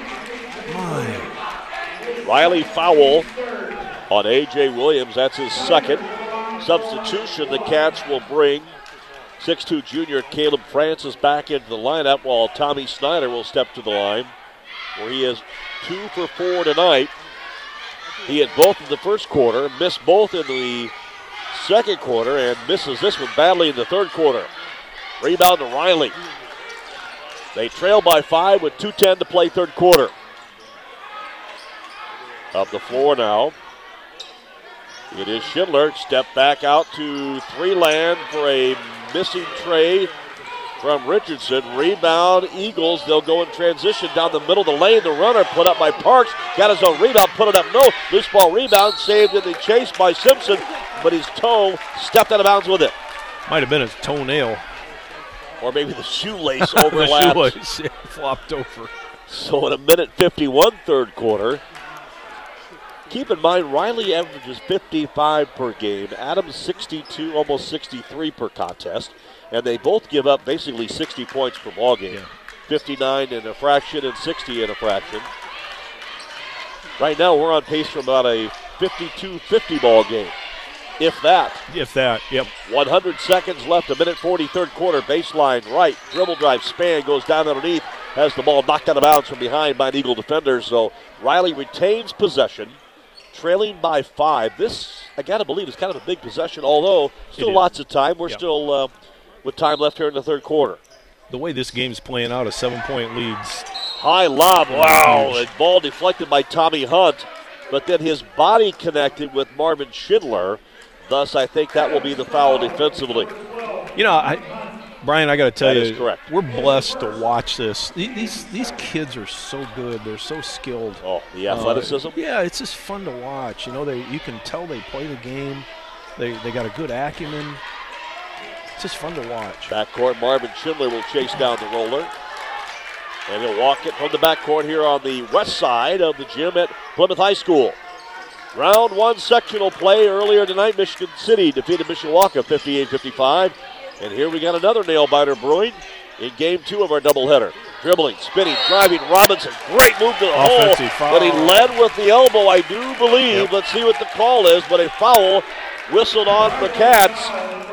My. Riley foul on A.J. Williams. That's his second substitution. The Cats will bring 6'2 junior Caleb Francis back into the lineup while Tommy Snyder will step to the line where he is two for four tonight. He had both in the first quarter, missed both in the second quarter, and misses this one badly in the third quarter. Rebound to Riley. They trail by five with 2.10 to play third quarter. Up the floor now. It is Schindler. Step back out to three land for a missing tray from Richardson. Rebound, Eagles. They'll go in transition down the middle of the lane. The runner put up by Parks. Got his own rebound, put it up. No. Loose ball rebound, saved in the chase by Simpson, but his toe stepped out of bounds with it. Might have been his toenail. Or maybe the shoelace overlapped. the shoelace yeah, flopped over. So in a minute 51 third quarter, Keep in mind, Riley averages 55 per game, Adams 62, almost 63 per contest, and they both give up basically 60 points per ball game. Yeah. 59 in a fraction and 60 in a fraction. Right now, we're on pace for about a 52 50 ball game. If that. If that, yep. 100 seconds left, a minute 40, third quarter. Baseline right, dribble drive, span goes down underneath, has the ball knocked out of bounds from behind by an Eagle defender. So Riley retains possession trailing by five. This, I got to believe, is kind of a big possession, although still lots of time. We're yep. still uh, with time left here in the third quarter. The way this game's playing out, a seven point leads. High lob, wow. And ball deflected by Tommy Hunt, but then his body connected with Marvin Schindler. Thus, I think that will be the foul defensively. You know, I, Brian, I got to tell that you, correct. we're blessed to watch this. These these kids are so good. They're so skilled. Oh, the athleticism. Uh, yeah, it's just fun to watch. You know, they you can tell they play the game. They they got a good acumen. It's just fun to watch. Backcourt, Marvin Schindler will chase down the roller. And he'll walk it from the backcourt here on the west side of the gym at Plymouth High School. Round one sectional play earlier tonight. Michigan City defeated Mishawaka 58 55. And here we got another nail biter brewing in game two of our doubleheader. Dribbling, spinning, driving, Robinson. Great move to the Offensive hole. Foul. But he led with the elbow, I do believe. Yep. Let's see what the call is. But a foul whistled on the Cats.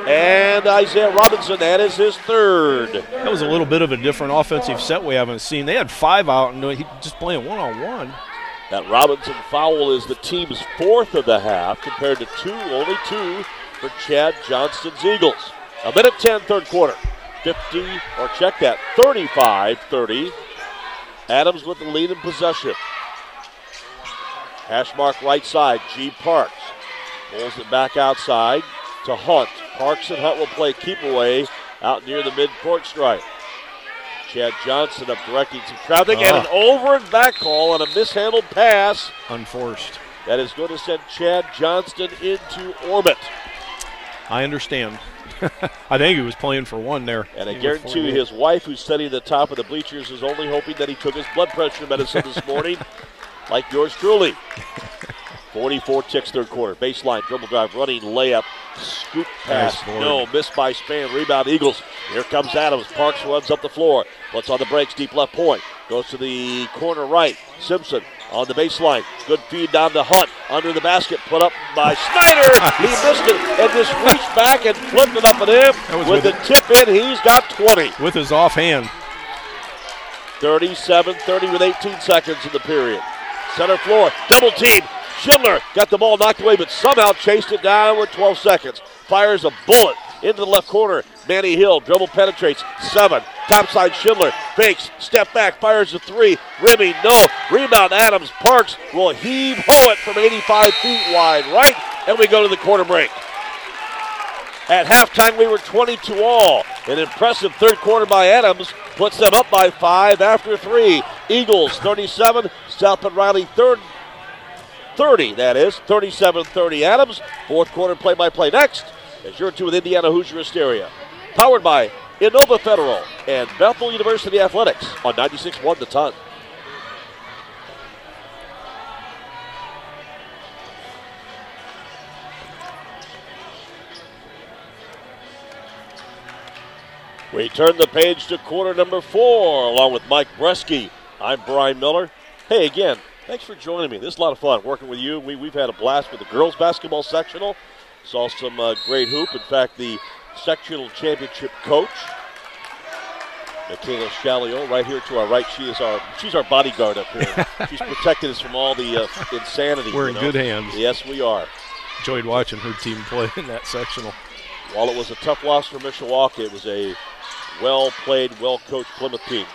And Isaiah Robinson, that is his third. That was a little bit of a different offensive set we haven't seen. They had five out and he just playing one on one. That Robinson foul is the team's fourth of the half compared to two, only two for Chad Johnston's Eagles. A minute 10, third quarter. 50, or check that, 35 30. Adams with the lead in possession. Hash mark right side, G Parks. Pulls it back outside to Hunt. Parks and Hunt will play keep away out near the mid-court stripe. Chad Johnston up directing some traffic and an ah. over and back call on a mishandled pass. Unforced. That is going to send Chad Johnston into orbit. I understand. I think he was playing for one there. And I guarantee you, his wife, who's sitting at the top of the bleachers, is only hoping that he took his blood pressure medicine this morning, like yours truly. 44 ticks third quarter. Baseline, dribble drive, running layup, scoop pass. Nice no, missed by Span. Rebound, Eagles. Here comes Adams. Parks runs up the floor. What's on the brakes? Deep left point. Goes to the corner right. Simpson on the baseline. Good feed down to Hunt. Under the basket, put up by Snyder. he missed it and just reached back and flipped it up at him. With, with the tip in, he's got 20. With his offhand. 37 30 with 18 seconds in the period. Center floor, double team. Schindler got the ball knocked away, but somehow chased it down with 12 seconds. Fires a bullet into the left corner. Manny Hill dribble penetrates. Seven. Topside Schindler fakes. Step back. Fires a three. Remy, no. Rebound Adams. Parks will heave ho it from 85 feet wide right. And we go to the quarter break. At halftime, we were 22 all. An impressive third quarter by Adams puts them up by five after three. Eagles 37, South Bend Riley third 30, that is. 37 30 Adams. Fourth quarter play by play next as you're two with Indiana Hoosier Hysteria. Powered by Inova Federal and Bethel University Athletics on 96 1 the ton. We turn the page to quarter number four, along with Mike Bresky. I'm Brian Miller. Hey, again, thanks for joining me. This is a lot of fun working with you. We, we've had a blast with the girls basketball sectional. Saw some uh, great hoop. In fact, the sectional championship coach, Michaela Shalio, right here to our right. She is our she's our bodyguard up here. she's protected us from all the uh, insanity. We're in know? good hands. Yes, we are. Enjoyed watching her team play in that sectional. While it was a tough loss for Mishawaka, it was a well played, well coached Plymouth team.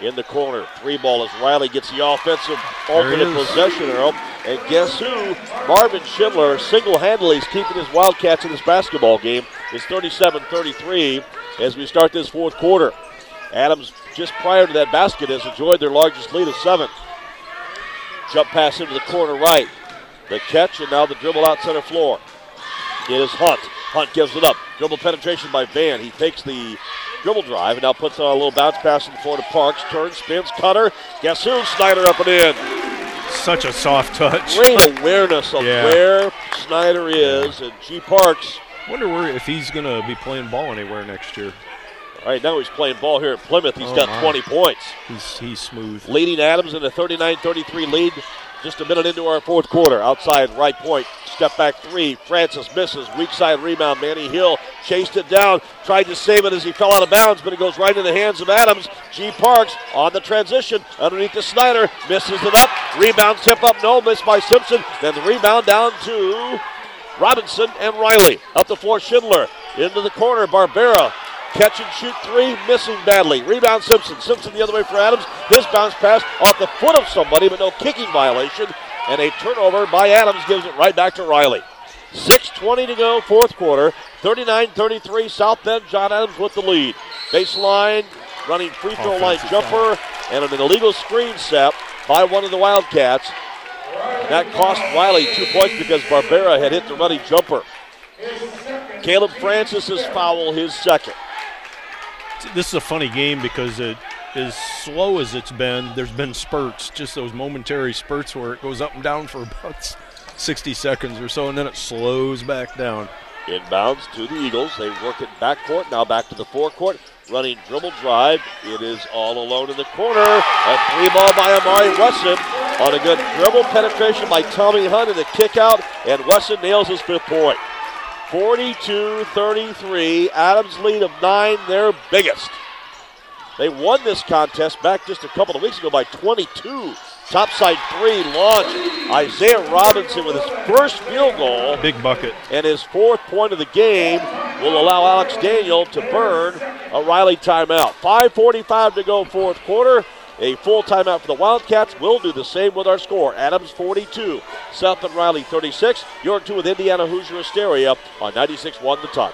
In the corner, three ball as Riley gets the offensive alternate possession arrow. And guess who? Marvin Schindler single handedly is keeping his Wildcats in this basketball game. It's 37 33 as we start this fourth quarter. Adams, just prior to that basket, has enjoyed their largest lead of seven. Jump pass into the corner right. The catch, and now the dribble out center floor. It is Hunt. Hunt gives it up. Dribble penetration by Van. He takes the dribble drive and now puts on a little bounce pass in the floor to Parks. Turns, spins, cutter. Guess who? Snyder up and in. Such a soft touch. Great awareness of Yeah. where Snyder is. And G. Parks, Wonder where if he's going to be playing ball anywhere next year. All right, now he's playing ball here at Plymouth. He's Oh, got my. 20 points. He's he's smooth. Leading Adams in a 39 33 lead. Just a minute into our fourth quarter. Outside right point. Step back three. Francis misses. Weak side rebound. Manny Hill chased it down. Tried to save it as he fell out of bounds, but it goes right in the hands of Adams. G. Parks on the transition. Underneath the Snyder. Misses it up. Rebound tip up. No. miss by Simpson. Then the rebound down to Robinson and Riley. Up the floor. Schindler. Into the corner. Barbera. Catch and shoot three, missing badly. Rebound Simpson. Simpson the other way for Adams. This bounce pass off the foot of somebody, but no kicking violation. And a turnover by Adams gives it right back to Riley. 6.20 to go, fourth quarter. 39 33, South Bend. John Adams with the lead. Baseline, running free throw line Offensive jumper, and an illegal screen set by one of the Wildcats. That cost Riley two points because Barbera had hit the running jumper. Caleb Francis' foul, his second. This is a funny game because it, as slow as it's been, there's been spurts, just those momentary spurts where it goes up and down for about 60 seconds or so, and then it slows back down. Inbounds to the Eagles. They work it backcourt. Now back to the forecourt. Running dribble drive. It is all alone in the corner. A three ball by Amari Wesson on a good dribble penetration by Tommy Hunt and a kick out. And Wesson nails his fifth point. 42 33. Adams lead of nine, their biggest. They won this contest back just a couple of weeks ago by 22. Topside three launch. Isaiah Robinson with his first field goal Big bucket. and his fourth point of the game will allow Alex Daniel to burn a Riley timeout. 5.45 to go, fourth quarter. A full timeout for the Wildcats. We'll do the same with our score. Adams 42, South Bend Riley 36. You're two with Indiana Hoosier Hysteria on 96 1 the ton.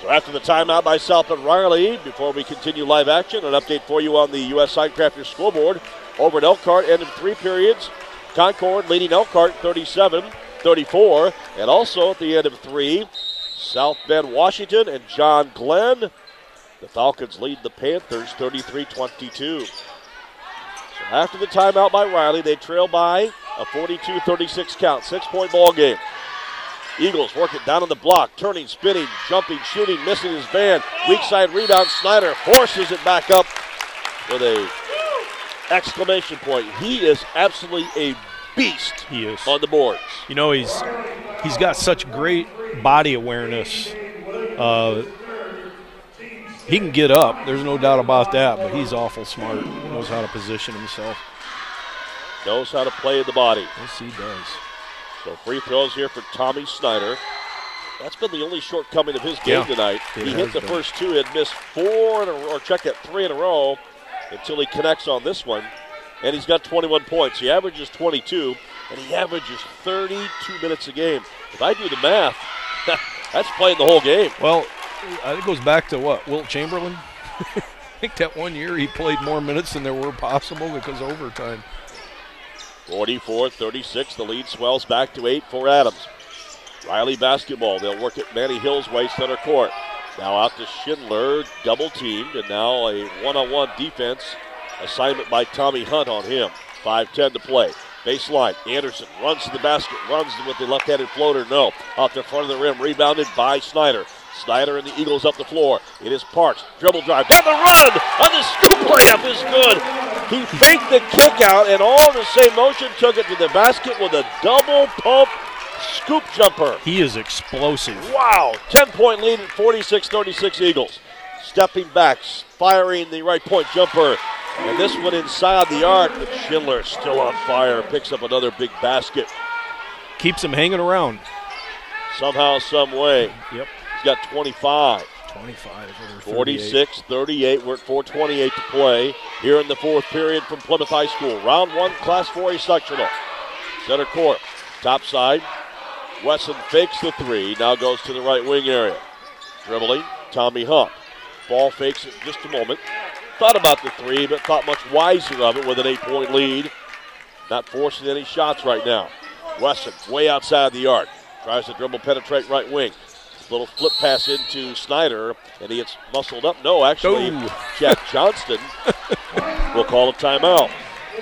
So after the timeout by South Bend Riley, before we continue live action, an update for you on the U.S. Signcrafters scoreboard. Over at Elkhart, end of three periods. Concord leading Elkhart 37 34. And also at the end of three, South Bend, Washington, and John Glenn. The Falcons lead the Panthers 33 22. So after the timeout by Riley, they trail by a 42 36 count. Six point ball game. Eagles work it down on the block, turning, spinning, jumping, shooting, missing his band. Weak side rebound. Snyder forces it back up with a exclamation point. He is absolutely a beast He is. on the boards. You know, he's he's got such great body awareness. Uh, he can get up. There's no doubt about that. But he's awful smart. He knows how to position himself. Knows how to play the body. Yes, he does. So free throws here for Tommy Snyder. That's been the only shortcoming of his game Yeah, tonight. He hit the been. first two, had missed four in a row, or checked at three in a row until he connects on this one. And he's got 21 points. He averages 22, and he averages 32 minutes a game. If I do the math, that's playing the whole game. Well, I think it goes back to what Wilt Chamberlain. I think that one year he played more minutes than there were possible because of overtime. 44 36. The lead swells back to 8 for Adams. Riley basketball. They'll work at Manny Hill's way, center court. Now out to Schindler, double teamed, and now a one on one defense assignment by Tommy Hunt on him. 5 10 to play. Baseline. Anderson runs to the basket, runs with the left handed floater. No. Off the front of the rim, rebounded by Snyder. Snyder and the Eagles up the floor. It is Parks. Dribble drive. Down the run! On the scoop layup is good. He faked the kick out and all in the same motion took it to the basket with a double pump scoop jumper. He is explosive. Wow. 10 point lead at 46 36 Eagles. Stepping back, firing the right point jumper. And this one inside the arc, but Schindler still on fire. Picks up another big basket. Keeps him hanging around. Somehow, some way. Yep. He's got 25. 25 46 38. We're at 428 to play here in the fourth period from Plymouth High School. Round one, Class 4A sectional. Center court, top side. Wesson fakes the three, now goes to the right wing area. Dribbling, Tommy Hunt. Ball fakes it just a moment. Thought about the three, but thought much wiser of it with an eight point lead. Not forcing any shots right now. Wesson, way outside the arc. Tries to dribble, penetrate right wing. Little flip pass into Snyder, and he gets muscled up. No, actually, Oh. Chad Johnston will call a timeout.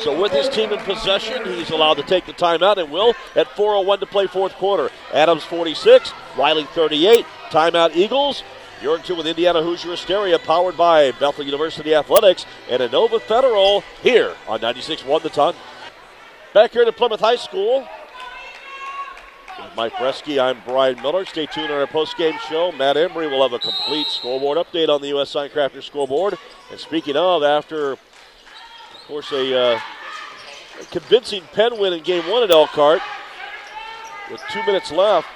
So with his team in possession, he's allowed to take the timeout and will at 4.01 to play fourth quarter. Adams 46, Riley 38. Timeout Eagles. You're in tune with Indiana Hoosier Hysteria, powered by Bethel University Athletics and Inova Federal here on 96.1 The Ton. Back here to Plymouth High School. With Mike Bresky, I'm Brian Miller. Stay tuned on our post-game show. Matt Embry will have a complete scoreboard update on the U.S. Signcrafter scoreboard. And speaking of, after, of course, a, uh, a convincing Penn win in game one at Elkhart, with two minutes left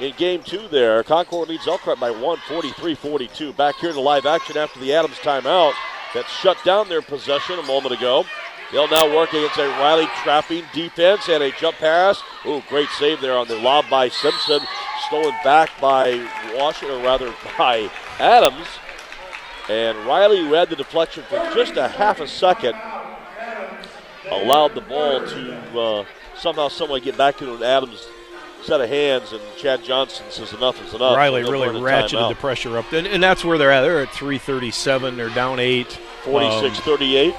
in game two there, Concord leads Elkhart by one, 43-42. Back here to live action after the Adams timeout that shut down their possession a moment ago. They'll now work against a Riley trapping defense and a jump pass. Ooh, great save there on the lob by Simpson. Stolen back by Washington, or rather by Adams. And Riley, who had the deflection for just a half a second, allowed the ball to uh, somehow, someway get back into an Adams set of hands. And Chad Johnston says enough is enough. Riley really ratcheted the pressure up. And, and that's where they're at. They're at 337. They're down eight. 46 Um, 38.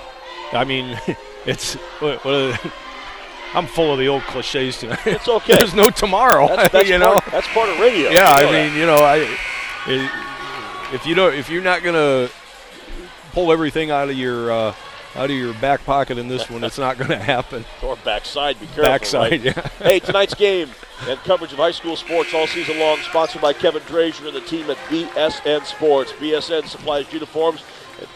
I mean, it's. What, what are the- I'm full of the old cliches tonight. It's okay. There's no tomorrow. That's, that's, you know. part, that's part of radio. Yeah, know I that. mean, you know, I i- if you don't, if you're not gonna pull everything out of your uh, out of your back pocket in this one, it's not going to happen. Or backside, be careful. Backside, right? yeah. hey, tonight's game and coverage of high school sports all season long, sponsored by Kevin Frazier and the team at BSN Sports. BSN supplies uniforms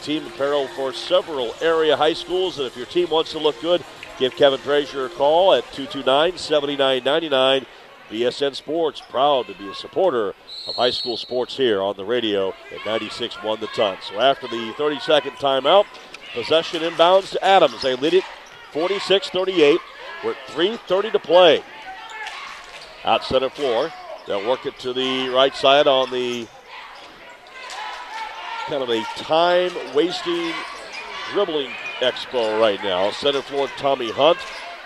team apparel for several area high schools. And if your team wants to look good, give Kevin Frazier a call at 229 7999. BSN Sports, proud to be a supporter of high school sports here on the radio at 96 1 the ton. So after the 30 second timeout, possession inbounds to Adams. They lead it 46 38 with 3.30 to play. Out center floor. They'll work it to the right side on the kind of a time wasting dribbling expo right now. Center floor, Tommy Hunt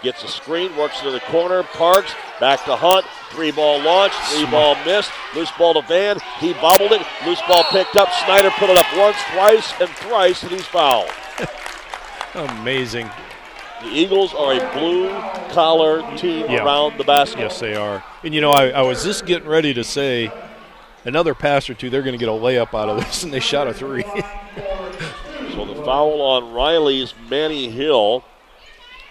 gets a screen, works into the corner, Parks back to Hunt, three ball launch, three ball missed, loose ball to Van, he bobbled it, loose ball picked up, Snyder put it up once, twice, and thrice, and he's fouled. Amazing. The Eagles are a blue collar team Yeah. around the basket. Yes, they are. And you know, I, I was just getting ready to say another pass or two. They're going to get a layup out of this, and they shot a three. So the foul on Riley's Manny Hill.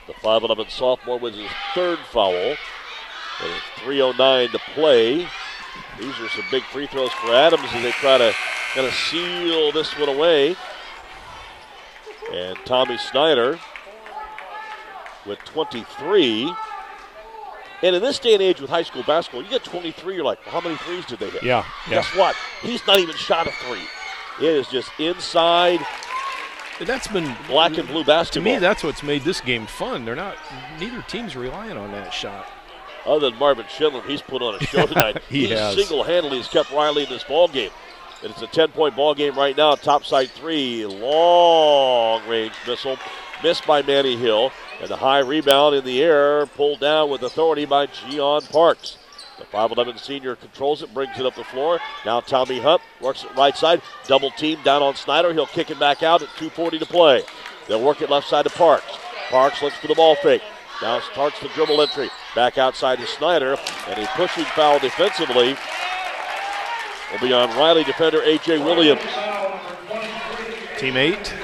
The 5'11 sophomore was his third foul. With 3.09 to play. These are some big free throws for Adams as they try to kind of seal this one away. And Tommy Snyder with 23 And in this day and age with high school basketball, you get 23, you're like, well, how many threes did they hit? Yeah, yeah. Guess what? He's not even shot a three. It is just inside That's been black and blue basketball. to me. That's what's made this game fun. They're not. Neither team's relying on that shot. Other than Marvin Schindler, he's put on a show tonight. He he has. single-handedly has kept Riley in this ball game. And it's a 10-point ball game right now. Topside three, long-range missile, missed by Manny Hill, and the high rebound in the air, pulled down with authority by Gian Parks. The 5'11 senior controls it, brings it up the floor. Now Tommy Hunt works it right side, double team down on Snyder. He'll kick it back out at 2:40 to play. They'll work it left side to Parks. Parks looks for the ball fake. Now starts the dribble entry. Back outside to Snyder, and a pushing foul defensively will be on Riley defender A.J. Williams. Team eight.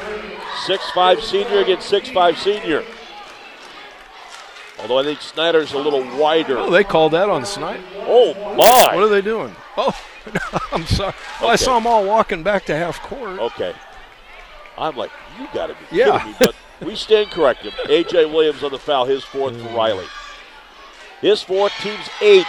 6'5 senior against 6'5 senior. Although I think Snyder's a little wider. Oh, they called that on Snyder. Oh, my. What are they doing? Oh, I'm sorry. Well, I saw them all walking back to half court. Okay. I'm like, you got to be Yeah. kidding me. But we stand corrected. A.J. Williams on the foul, his fourth for Riley. His fourth, team's eighth.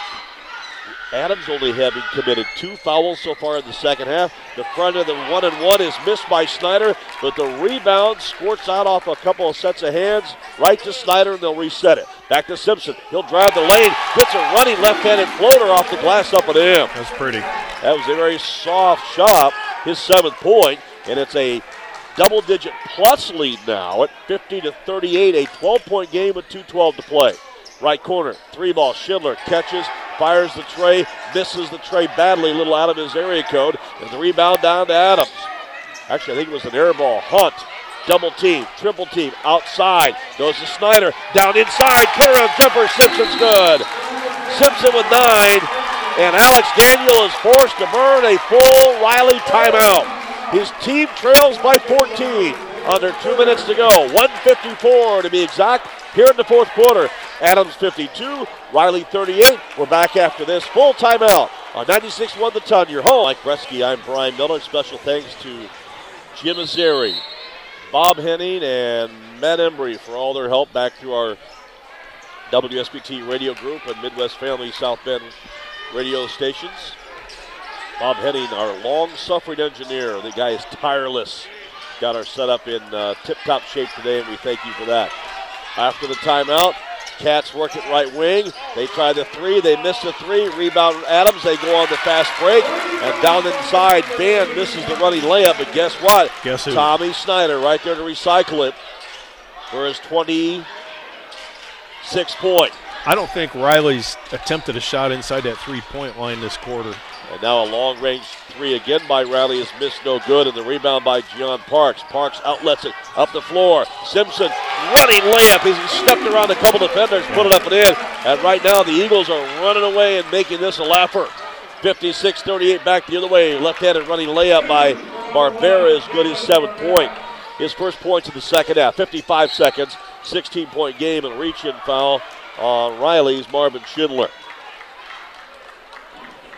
Adams only having committed two fouls so far in the second half. The front of the one and one is missed by Snyder, but the rebound squirts out off a couple of sets of hands right to Snyder, and they'll reset it. Back to Simpson. He'll drive the lane, gets a running left-handed floater off the glass up and in. That's pretty. That was a very soft shot, his seventh point, and it's a double-digit plus lead now at 50 to 38, a 12-point game with 2:12 to play. Right corner, three ball. Schindler catches, fires the tray, misses the tray badly, a little out of his area code, and the rebound down to Adams. Actually, I think it was an air ball. Hunt, double team, triple team, outside, goes to Snyder, down inside, turnaround jumper, Simpson's good. Simpson with nine, and Alex Daniel is forced to burn a full Riley timeout. His team trails by 14. Under two minutes to go. 154 to be exact here in the fourth quarter. Adams 52, Riley 38. We're back after this full timeout on 96 1 the ton. Your home. Mike Bresky, I'm Brian Miller. Special thanks to Jim Azeri, Bob Henning, and Matt Embry for all their help back through our WSBT radio group and Midwest Family South Bend radio stations. Bob Henning, our long suffering engineer. The guy is tireless. Got our setup in uh, tip top shape today, and we thank you for that. After the timeout, Cats work it right wing. They try the three. They miss the three. Rebound Adams. They go on the fast break. And down inside, Dan misses the running layup. But guess what? Guess who? Tommy Snyder right there to recycle it for his 26 point. I don't think Riley's attempted a shot inside that three-point line this quarter. And now a long range three again by Riley is missed no good, and the rebound by Gian Parks. Parks outlets it up the floor. Simpson running layup He's stepped around a couple defenders, put it up and in. And right now the Eagles are running away and making this a laugher. 56 38 back the other way. Left handed running layup by Barbera is good, his seventh point. His first points in the second half. 55 seconds, 16 point game, and reach in foul on Riley's Marvin Schindler.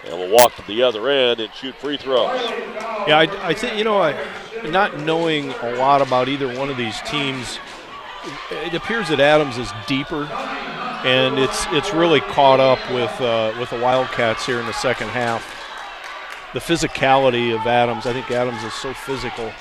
And we'll walk to the other end and shoot free throws. Yeah, I, I think you know, I, not knowing a lot about either one of these teams, it appears that Adams is deeper, and it's it's really caught up with uh, with the Wildcats here in the second half. The physicality of Adams, I think Adams is so physical.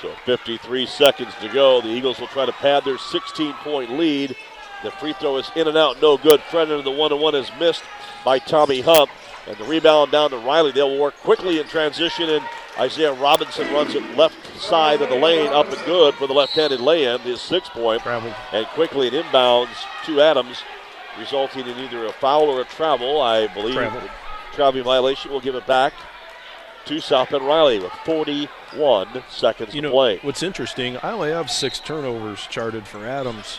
So 53 seconds to go. The Eagles will try to pad their 16 point lead. The free throw is in and out, no good. End of the one and one is missed by Tommy Hunt. And the rebound down to Riley. They'll work quickly in transition, and Isaiah Robinson runs it left side of the lane up and good for the left handed lay in, his six point. Traveled. And quickly it inbounds to Adams, resulting in either a foul or a travel. I believe Travel. traveling violation will give it back to South Bend Riley with 41 seconds You to know play. what's interesting? I only have six turnovers charted for Adams,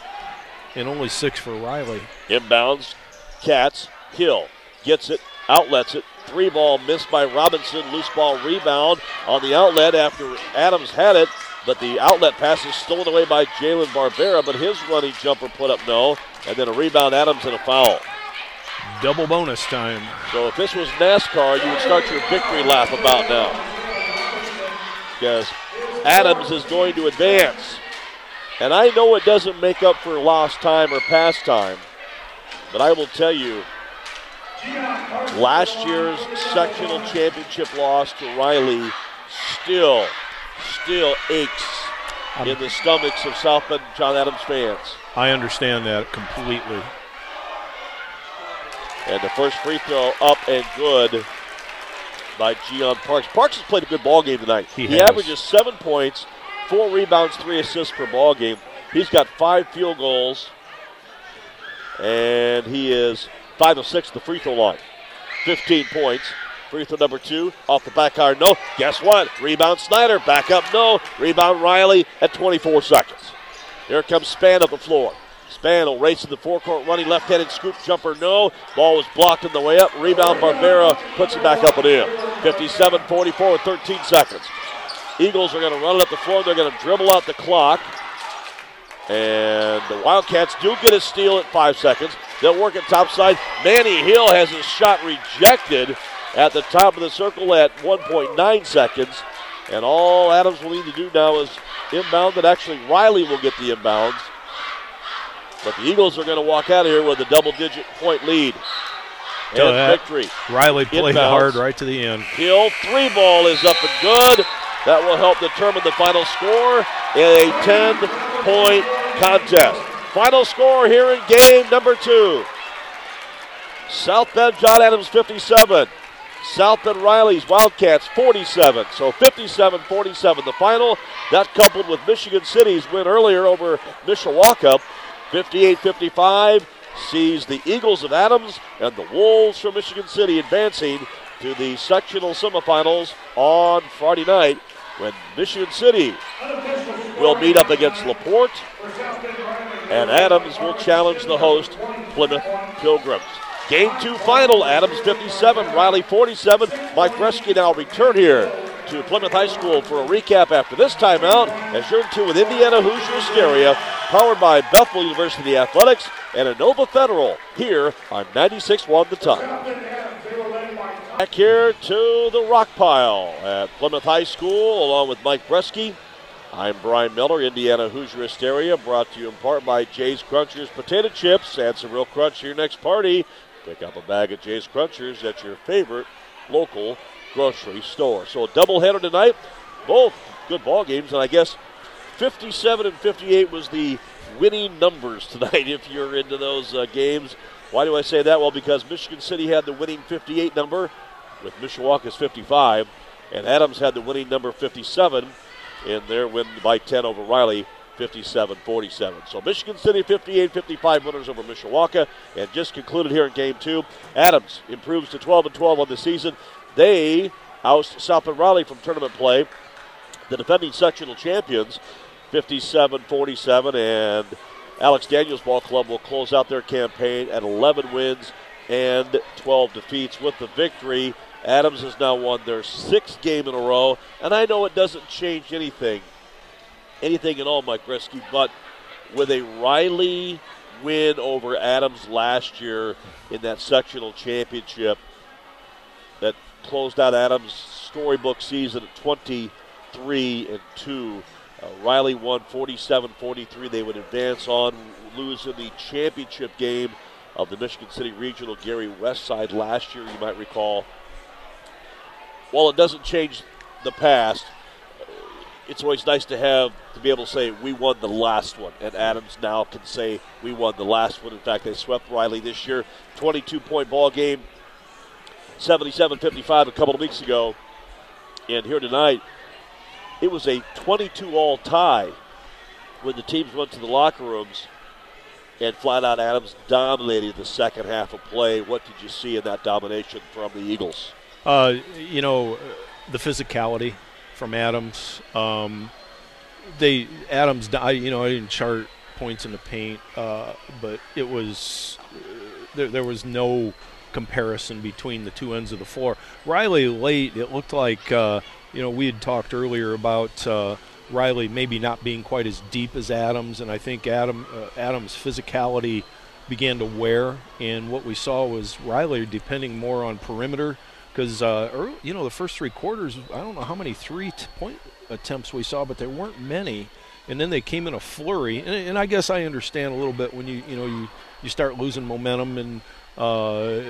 and only six for Riley. Inbounds, Cats, Hill gets it, outlets it. Three ball missed by Robinson. Loose ball rebound on the outlet after Adams had it, but the outlet pass is stolen away by Jalen Barbera, but his running jumper put up no. And then a rebound, Adams, and a foul. Double bonus time. So if this was NASCAR, you would start your victory lap about now. Because Adams is going to advance. And I know it doesn't make up for lost time or past time, but I will tell you, last year's sectional championship loss to Riley still, still aches in the stomachs of South Bend John Adams fans. I understand that completely. And the first free throw up and good by Gian Parks. Parks has played a good ball game tonight. He, he averages seven points, four rebounds, three assists per ball game. He's got five field goals, and he is five of six at the free throw line. 15 points. Free throw number two, off the back iron, no. Guess what? Rebound Snyder, back up, no. Rebound Riley at 24 seconds. Here comes Span up the floor. Span will race in the forecourt, running left-handed scoop jumper, no. Ball was blocked on the way up. Rebound Barbera puts it back up and in. 57-44 with 13 seconds. Eagles are going to run it up the floor. They're going to dribble out the clock. And the Wildcats do get a steal at five seconds. They'll work it topside. Manny Hill has his shot rejected at the top of the circle at 1.9 seconds. And all Adams will need to do now is inbound it. Actually, Riley will get the inbounds. But the Eagles are going to walk out of here with a double digit point lead. And victory. Riley played inbounds. hard right to the end. Hill, three ball is up and good. That will help determine the final score in a 10 point contest. Final score here in game number two South Bend John Adams 57. South Bend Riley's Wildcats 47. So 57 47 the final. That coupled with Michigan City's win earlier over Mishawaka 58 55 sees the Eagles of Adams and the Wolves from Michigan City advancing to the sectional semifinals on Friday night when Michigan City will meet up against LaPorte and Adams will challenge the host, Plymouth Pilgrims. Game two final, Adams 57, Riley 47. Mike Bresky now return here to Plymouth High School for a recap after this timeout as you're in two with Indiana Hoosier Hysteria, powered by Bethel University Athletics and Inova Federal here on 96.1 The Ton. Back here to the rock pile at Plymouth High School along with Mike Bresky. I'm Brian Miller, Indiana Hoosier Hysteria, brought to you in part by Jay's Krunchers Potato Chips. Add some real crunch to your next party. Pick up a bag of Jay's Krunchers at your favorite local grocery store. So a doubleheader tonight. Both good ball games, and I guess 57 and 58 was the winning numbers tonight if you're into those uh, games. Why do I say that? Well, because Michigan City had the winning 58 number with Mishawaka's 55, and Adams had the winning number 57 in their win by 10 over Riley 57 47. So Michigan City 58 55 winners over Mishawaka. And just concluded here in game two. Adams improves to 12 and 12 on the season. They oust South Bend Riley from tournament play. The defending sectional champions 57 47. And Alex Daniels Ball Club will close out their campaign at 11 wins and 12 defeats with the victory. Adams has now won their sixth game in a row, and I know it doesn't change anything anything at all, Mike Bresky, but with a Riley win over Adams last year in that sectional championship that closed out Adams' storybook season at 23 and 2. Uh, Riley won 47 43. They would advance on, lose in the championship game of the Michigan City Regional Gary Westside last year, you might recall. While it doesn't change the past, it's always nice to have to be able to say we won the last one, and Adams now can say we won the last one. In fact, they swept Riley this year, 22 point ball game, 77-55 a couple of weeks ago, and here tonight it was a 22 all tie when the teams went to the locker rooms. And flat out Adams dominated the second half of play. What did you see in that domination from the Eagles? Uh, you know, the physicality from Adams. Um, they Adams, I, you know, I didn't chart points in the paint, uh, but it was uh, there, there was no comparison between the two ends of the floor. Riley late, it looked like uh, you know we had talked earlier about uh, Riley maybe not being quite as deep as Adams, and I think Adam uh, Adams' physicality began to wear, and what we saw was Riley depending more on perimeter because uh, you know the first three quarters, I don't know how many three point attempts we saw, but there weren't many. and then they came in a flurry. And, and I guess I understand a little bit when you you know you you start losing momentum and. Uh,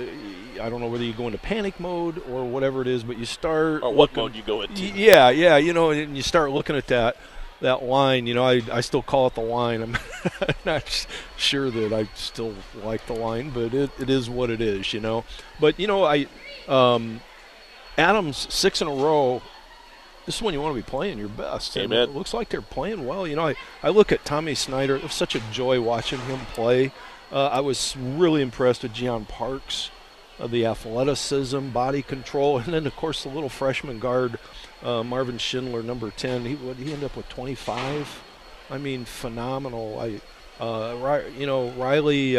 I don't know whether you go into panic mode or whatever it is, but you start. Or what looking, mode you go into? Yeah, yeah, you know, and you start looking at that that line. You know, I, I still call it the line. I'm not sure that I still like the line, but it, it is what it is. You know, but you know, I um, Adams six in a row. This is when you want to be playing your best. Amen. And it looks like they're playing well. You know, I, I look at Tommy Snyder. It was such a joy watching him play. Uh, I was really impressed with Gian Parks, uh, the athleticism, body control, and then of course the little freshman guard uh, Marvin Schindler, number ten. He what, he ended up with 25. I mean, phenomenal. I, uh, you know, Riley.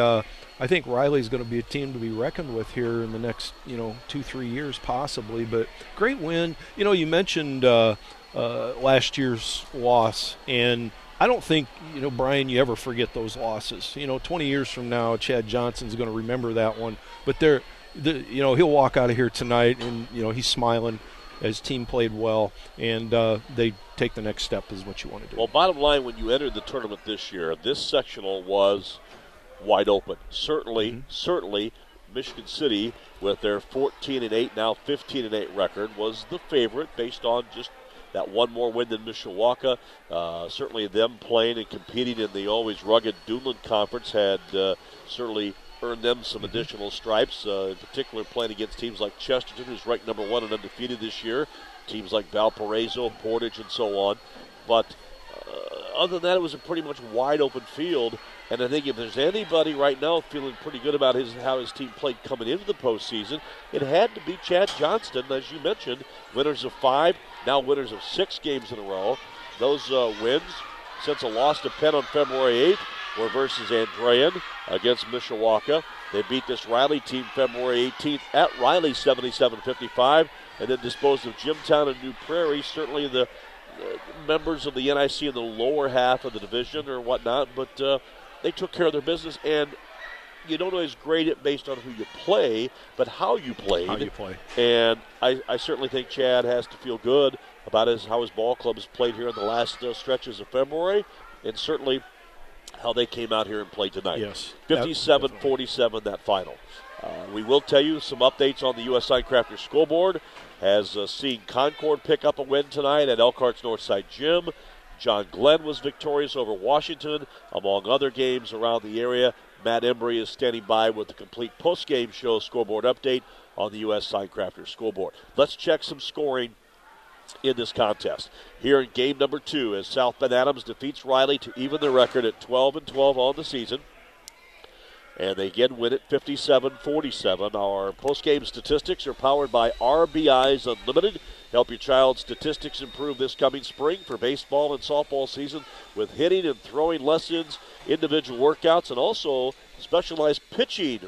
I think Riley's going to be a team to be reckoned with here in the next, you know, two three years possibly. But great win. You know, you mentioned uh, uh, last year's loss, and I don't think you know, Brian, you ever forget those losses. You know, 20 years from now, Chad Johnston's going to remember that one. But they're, the, you know, he'll walk out of here tonight, and you know, he's smiling his team played well, and uh, they take the next step is what you want to do. Well, bottom line, when you entered the tournament this year, this sectional was wide open. Certainly, mm-hmm. certainly, Michigan City with their 14 and 8 now 15 and 8 record was the favorite based on just that one more win than Mishawaka. Uh, certainly, them playing and competing in the always rugged Duneland Conference had uh, certainly earned them some mm-hmm. additional stripes. Uh, in particular, playing against teams like Chesterton, who's ranked number one and undefeated this year. Teams like Valparaiso, Portage, and so on. But other than that, it was a pretty much wide open field. And I think if there's anybody right now feeling pretty good about his how his team played coming into the postseason, it had to be Chad Johnston, as you mentioned, winners of five, now winners of six games in a row. Those uh, wins since a loss to Penn on February 8th were versus Andrean against Mishawaka. They beat this Riley team February 18th at Riley 77-55, and then disposed of Jimtown and New Prairie. Certainly the uh, members of the NIC in the lower half of the division or whatnot, but uh, they took care of their business, and you don't always grade it based on who you play, but how you played. How you play. And I, I certainly think Chad has to feel good about his, how his ball club has played here in the last uh, stretches of February, and certainly how they came out here and played tonight. Yes. 57 47, that final. Uh, we will tell you some updates on the U.S. Signcrafters scoreboard. Has uh, seen Concord pick up a win tonight at Elkhart's Northside Gym. John Glenn was victorious over Washington, among other games around the area. Matt Embry is standing by with the complete post-game show scoreboard update on the U.S. Signcrafters scoreboard. Let's check some scoring in this contest. Here in game number two, as South Bend Adams defeats Riley to even the record at 12 and 12 on the season. And they again win it 57 47. Our post game statistics are powered by RBIs Unlimited. Help your child's statistics improve this coming spring for baseball and softball season with hitting and throwing lessons, individual workouts, and also specialized pitching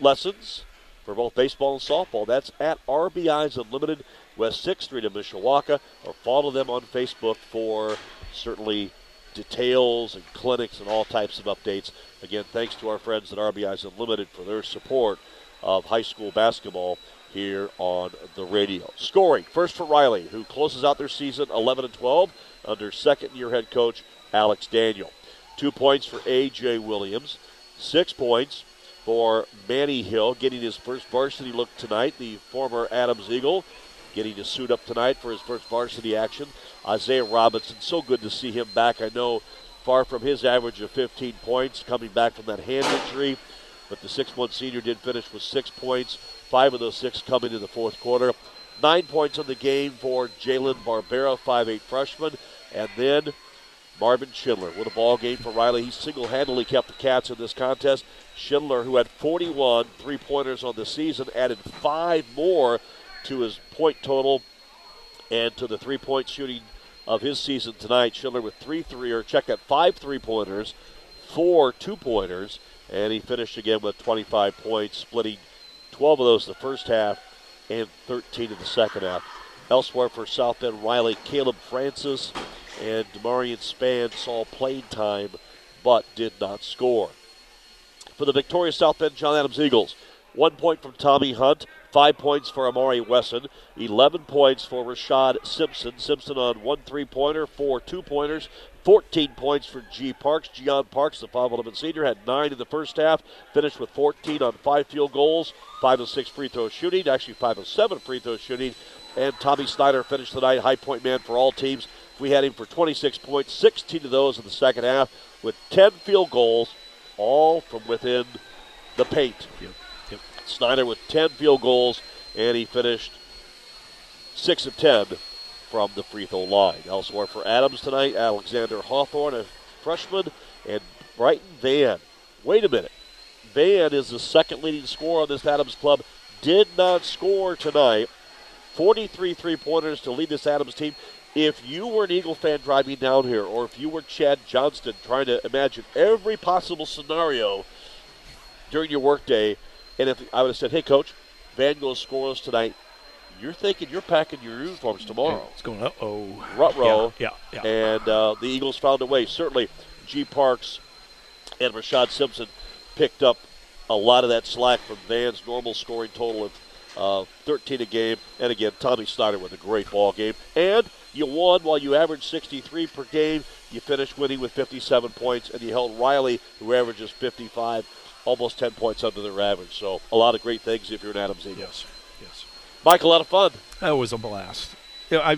lessons for both baseball and softball. That's at RBIs Unlimited, West 6th Street in Mishawaka, or follow them on Facebook for certainly details and clinics and all types of updates. Again, thanks to our friends at RBIs Unlimited for their support of high school basketball here on the radio. Scoring first for Riley, who closes out their season 11 and 12 under second year head coach Alex Daniel. Two points for A.J. Williams, six points for Manny Hill, getting his first varsity look tonight. The former Adams Eagle getting to suit up tonight for his first varsity action. Isaiah Robinson, so good to see him back. I know far from his average of 15 points, coming back from that hand injury, but the six-month senior did finish with six points. Five of those six coming in the fourth quarter. Nine points on the game for Jalen Barbera, five-eight freshman, and then Marvin Schindler. with a ball game for Riley. He single-handedly kept the Cats in this contest. Schindler, who had 41 three-pointers on the season, added five more to his point total and to the three point shooting of his season tonight. Schindler with three three or check at five three pointers, four two pointers, and he finished again with 25 points, splitting 12 of those the first half and 13 in the second half. Elsewhere for South Bend Riley, Caleb Francis and Demarion Span saw playing time but did not score. For the victorious South Bend John Adams Eagles, one point from Tommy Hunt, Five points for Amari Wesson, 11 points for Rashad Simpson. Simpson on one three pointer, four two pointers, 14 points for G Parks. Gian Parks, the 5'11 senior, had nine in the first half, finished with 14 on five field goals, five of six free throw shooting, actually five of seven free throw shooting. And Tommy Snyder finished the night high point man for all teams. We had him for 26 points, 16 of those in the second half, with 10 field goals, all from within the paint. Yep. Snyder with 10 field goals, and he finished 6 of 10 from the free throw line. Elsewhere for Adams tonight, Alexander Hawthorne, a freshman, and Brighton Van. Wait a minute. Van is the second leading scorer on this Adams club. Did not score tonight. 43 three pointers to lead this Adams team. If you were an Eagle fan driving down here, or if you were Chad Johnston trying to imagine every possible scenario during your workday, and if I would have said, hey, coach, Van goes scoreless tonight, you're thinking you're packing your uniforms tomorrow. It's going, uh oh. Rut Yeah, yeah. yeah. And uh, the Eagles found a way. Certainly, G. Parks and Rashad Simpson picked up a lot of that slack from Van's normal scoring total of uh, 13 a game. And again, Tommy Snyder with a great ball game. And you won while you averaged 63 per game. You finished winning with 57 points, and you held Riley, who averages 55, almost 10 points under their average. So a lot of great things if you're an Adams Eagle. Yes, yes. Mike, a lot of fun. That was a blast. You know, I,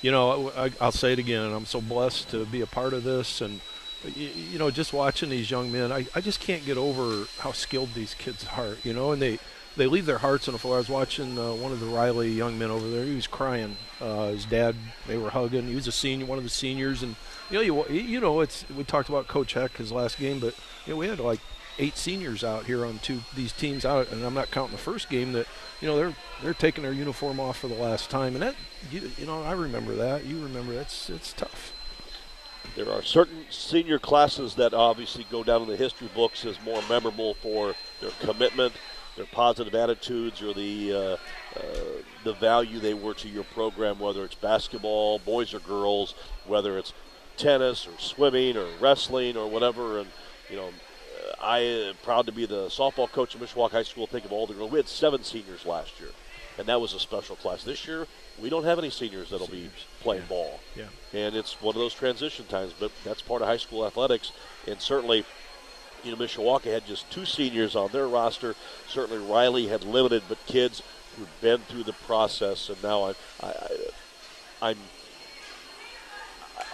you know, I, I'll say it again. I'm so blessed to be a part of this, and you, you know, just watching these young men, I, I just can't get over how skilled these kids are. You know, and they they leave their hearts on the floor. I was watching uh, one of the Riley young men over there. He was crying. Uh, his dad, they were hugging. He was a senior, one of the seniors, and you know, you you know, it's we talked about Coach Heck his last game, but you know, we had like eight seniors out here on two these teams out, and I'm not counting the first game that you know they're they're taking their uniform off for the last time, and that you, you know I remember that. You remember that's it's tough. There are certain senior classes that obviously go down in the history books as more memorable for their commitment, their positive attitudes, or the uh, uh, the value they were to your program, whether it's basketball, boys or girls, whether it's tennis or swimming or wrestling or whatever. And you know, I am proud to be the softball coach at Mishawaka High School. Think of all the girls. We had seven seniors last year, and that was a special class. This year, we don't have any seniors that'll seniors. be playing yeah. ball. Yeah. And it's one of those transition times, but that's part of high school athletics. And certainly, you know, Mishawaka had just two seniors on their roster. Certainly, Riley had limited, but kids who've been through the process, and now I, I, I I'm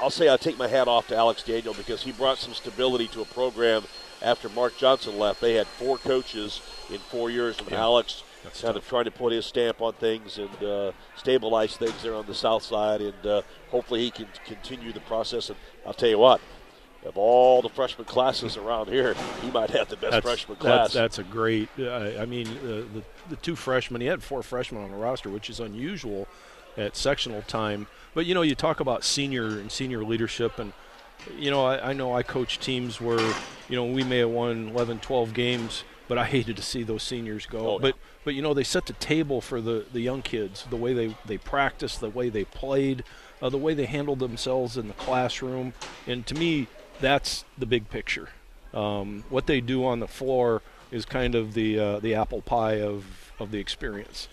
I'll say I take my hat off to Alex Daniel because he brought some stability to a program after Mark Johnson left, they had four coaches in four years, and yeah. Alex That's kind tough. of trying to put his stamp on things and uh, stabilize things there on the south side, and uh, hopefully he can continue the process. And I'll tell you what, of all the freshman classes around here, he might have the best that's, freshman class. That's, that's a great. Uh, I mean, uh, the the two freshmen. He had four freshmen on the roster, which is unusual at sectional time. But you know, you talk about senior and senior leadership and you know, I, I, know I coach teams where, you know, we may have won 11, 12 games, but I hated to see those seniors go. Oh, but, but you know, they set the table for the, the young kids, the way they, they practiced, the way they played, uh, the way they handled themselves in the classroom. And to me, that's the big picture. Um, what they do on the floor is kind of the, uh, the apple pie of, of the experience.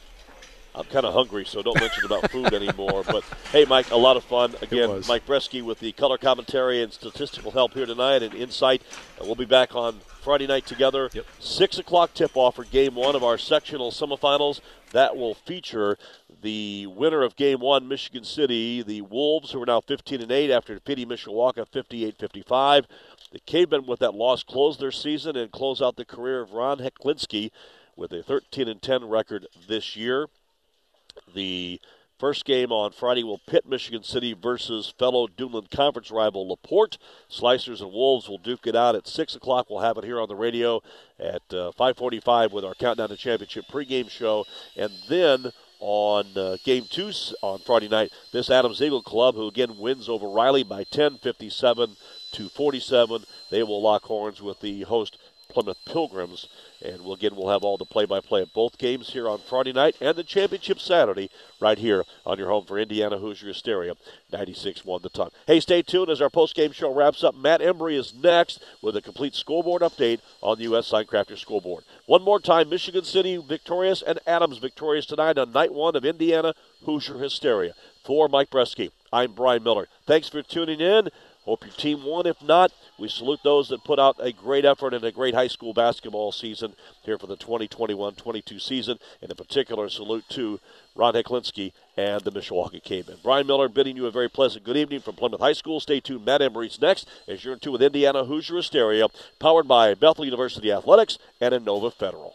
I'm kind of hungry, so don't mention about food anymore. But hey, Mike, a lot of fun. Again, Mike Bresky with the color commentary and statistical help here tonight and insight. And we'll be back on Friday night together. Yep. Six o'clock tip off for game one of our sectional semifinals. That will feature the winner of game one, Michigan City, the Wolves, who are now 15 and 8 after defeating Mishawaka 58 55. The Cavemen, with that loss, close their season and close out the career of Ron Heklinski with a 13 and 10 record this year. The First game on Friday will pit Michigan City versus fellow Duneland Conference rival LaPorte. Slicers and Wolves will duke it out at 6 o'clock. We'll have it here on the radio at uh, 545 with our Countdown to Championship pregame show. And then on uh, game two on Friday night, this Adams Eagle Club, who again wins over Riley by 10, 57 to 47, they will lock horns with the host Plymouth Pilgrims. And we'll, again, we'll have all the play-by-play of both games here on Friday night and the championship Saturday right here on your home for Indiana Hoosier Hysteria, 96-1 the ton. Hey, stay tuned as our post-game show wraps up. Matt Embry is next with a complete scoreboard update on the U.S. Signcrafter scoreboard. One more time, Michigan City victorious and Adams victorious tonight on night one of Indiana Hoosier Hysteria. For Mike Bresky, I'm Brian Miller. Thanks for tuning in. Hope your team won. If not, we salute those that put out a great effort and a great high school basketball season here for the 2021 22 season. And in particular, salute to Ron Heklinski and the Mishawaka Cavemen. Brian Miller bidding you a very pleasant good evening from Plymouth High School. Stay tuned. Matt Embry's next as you're in tune with Indiana Hoosier Hysteria, powered by Bethel University Athletics and Inova Federal.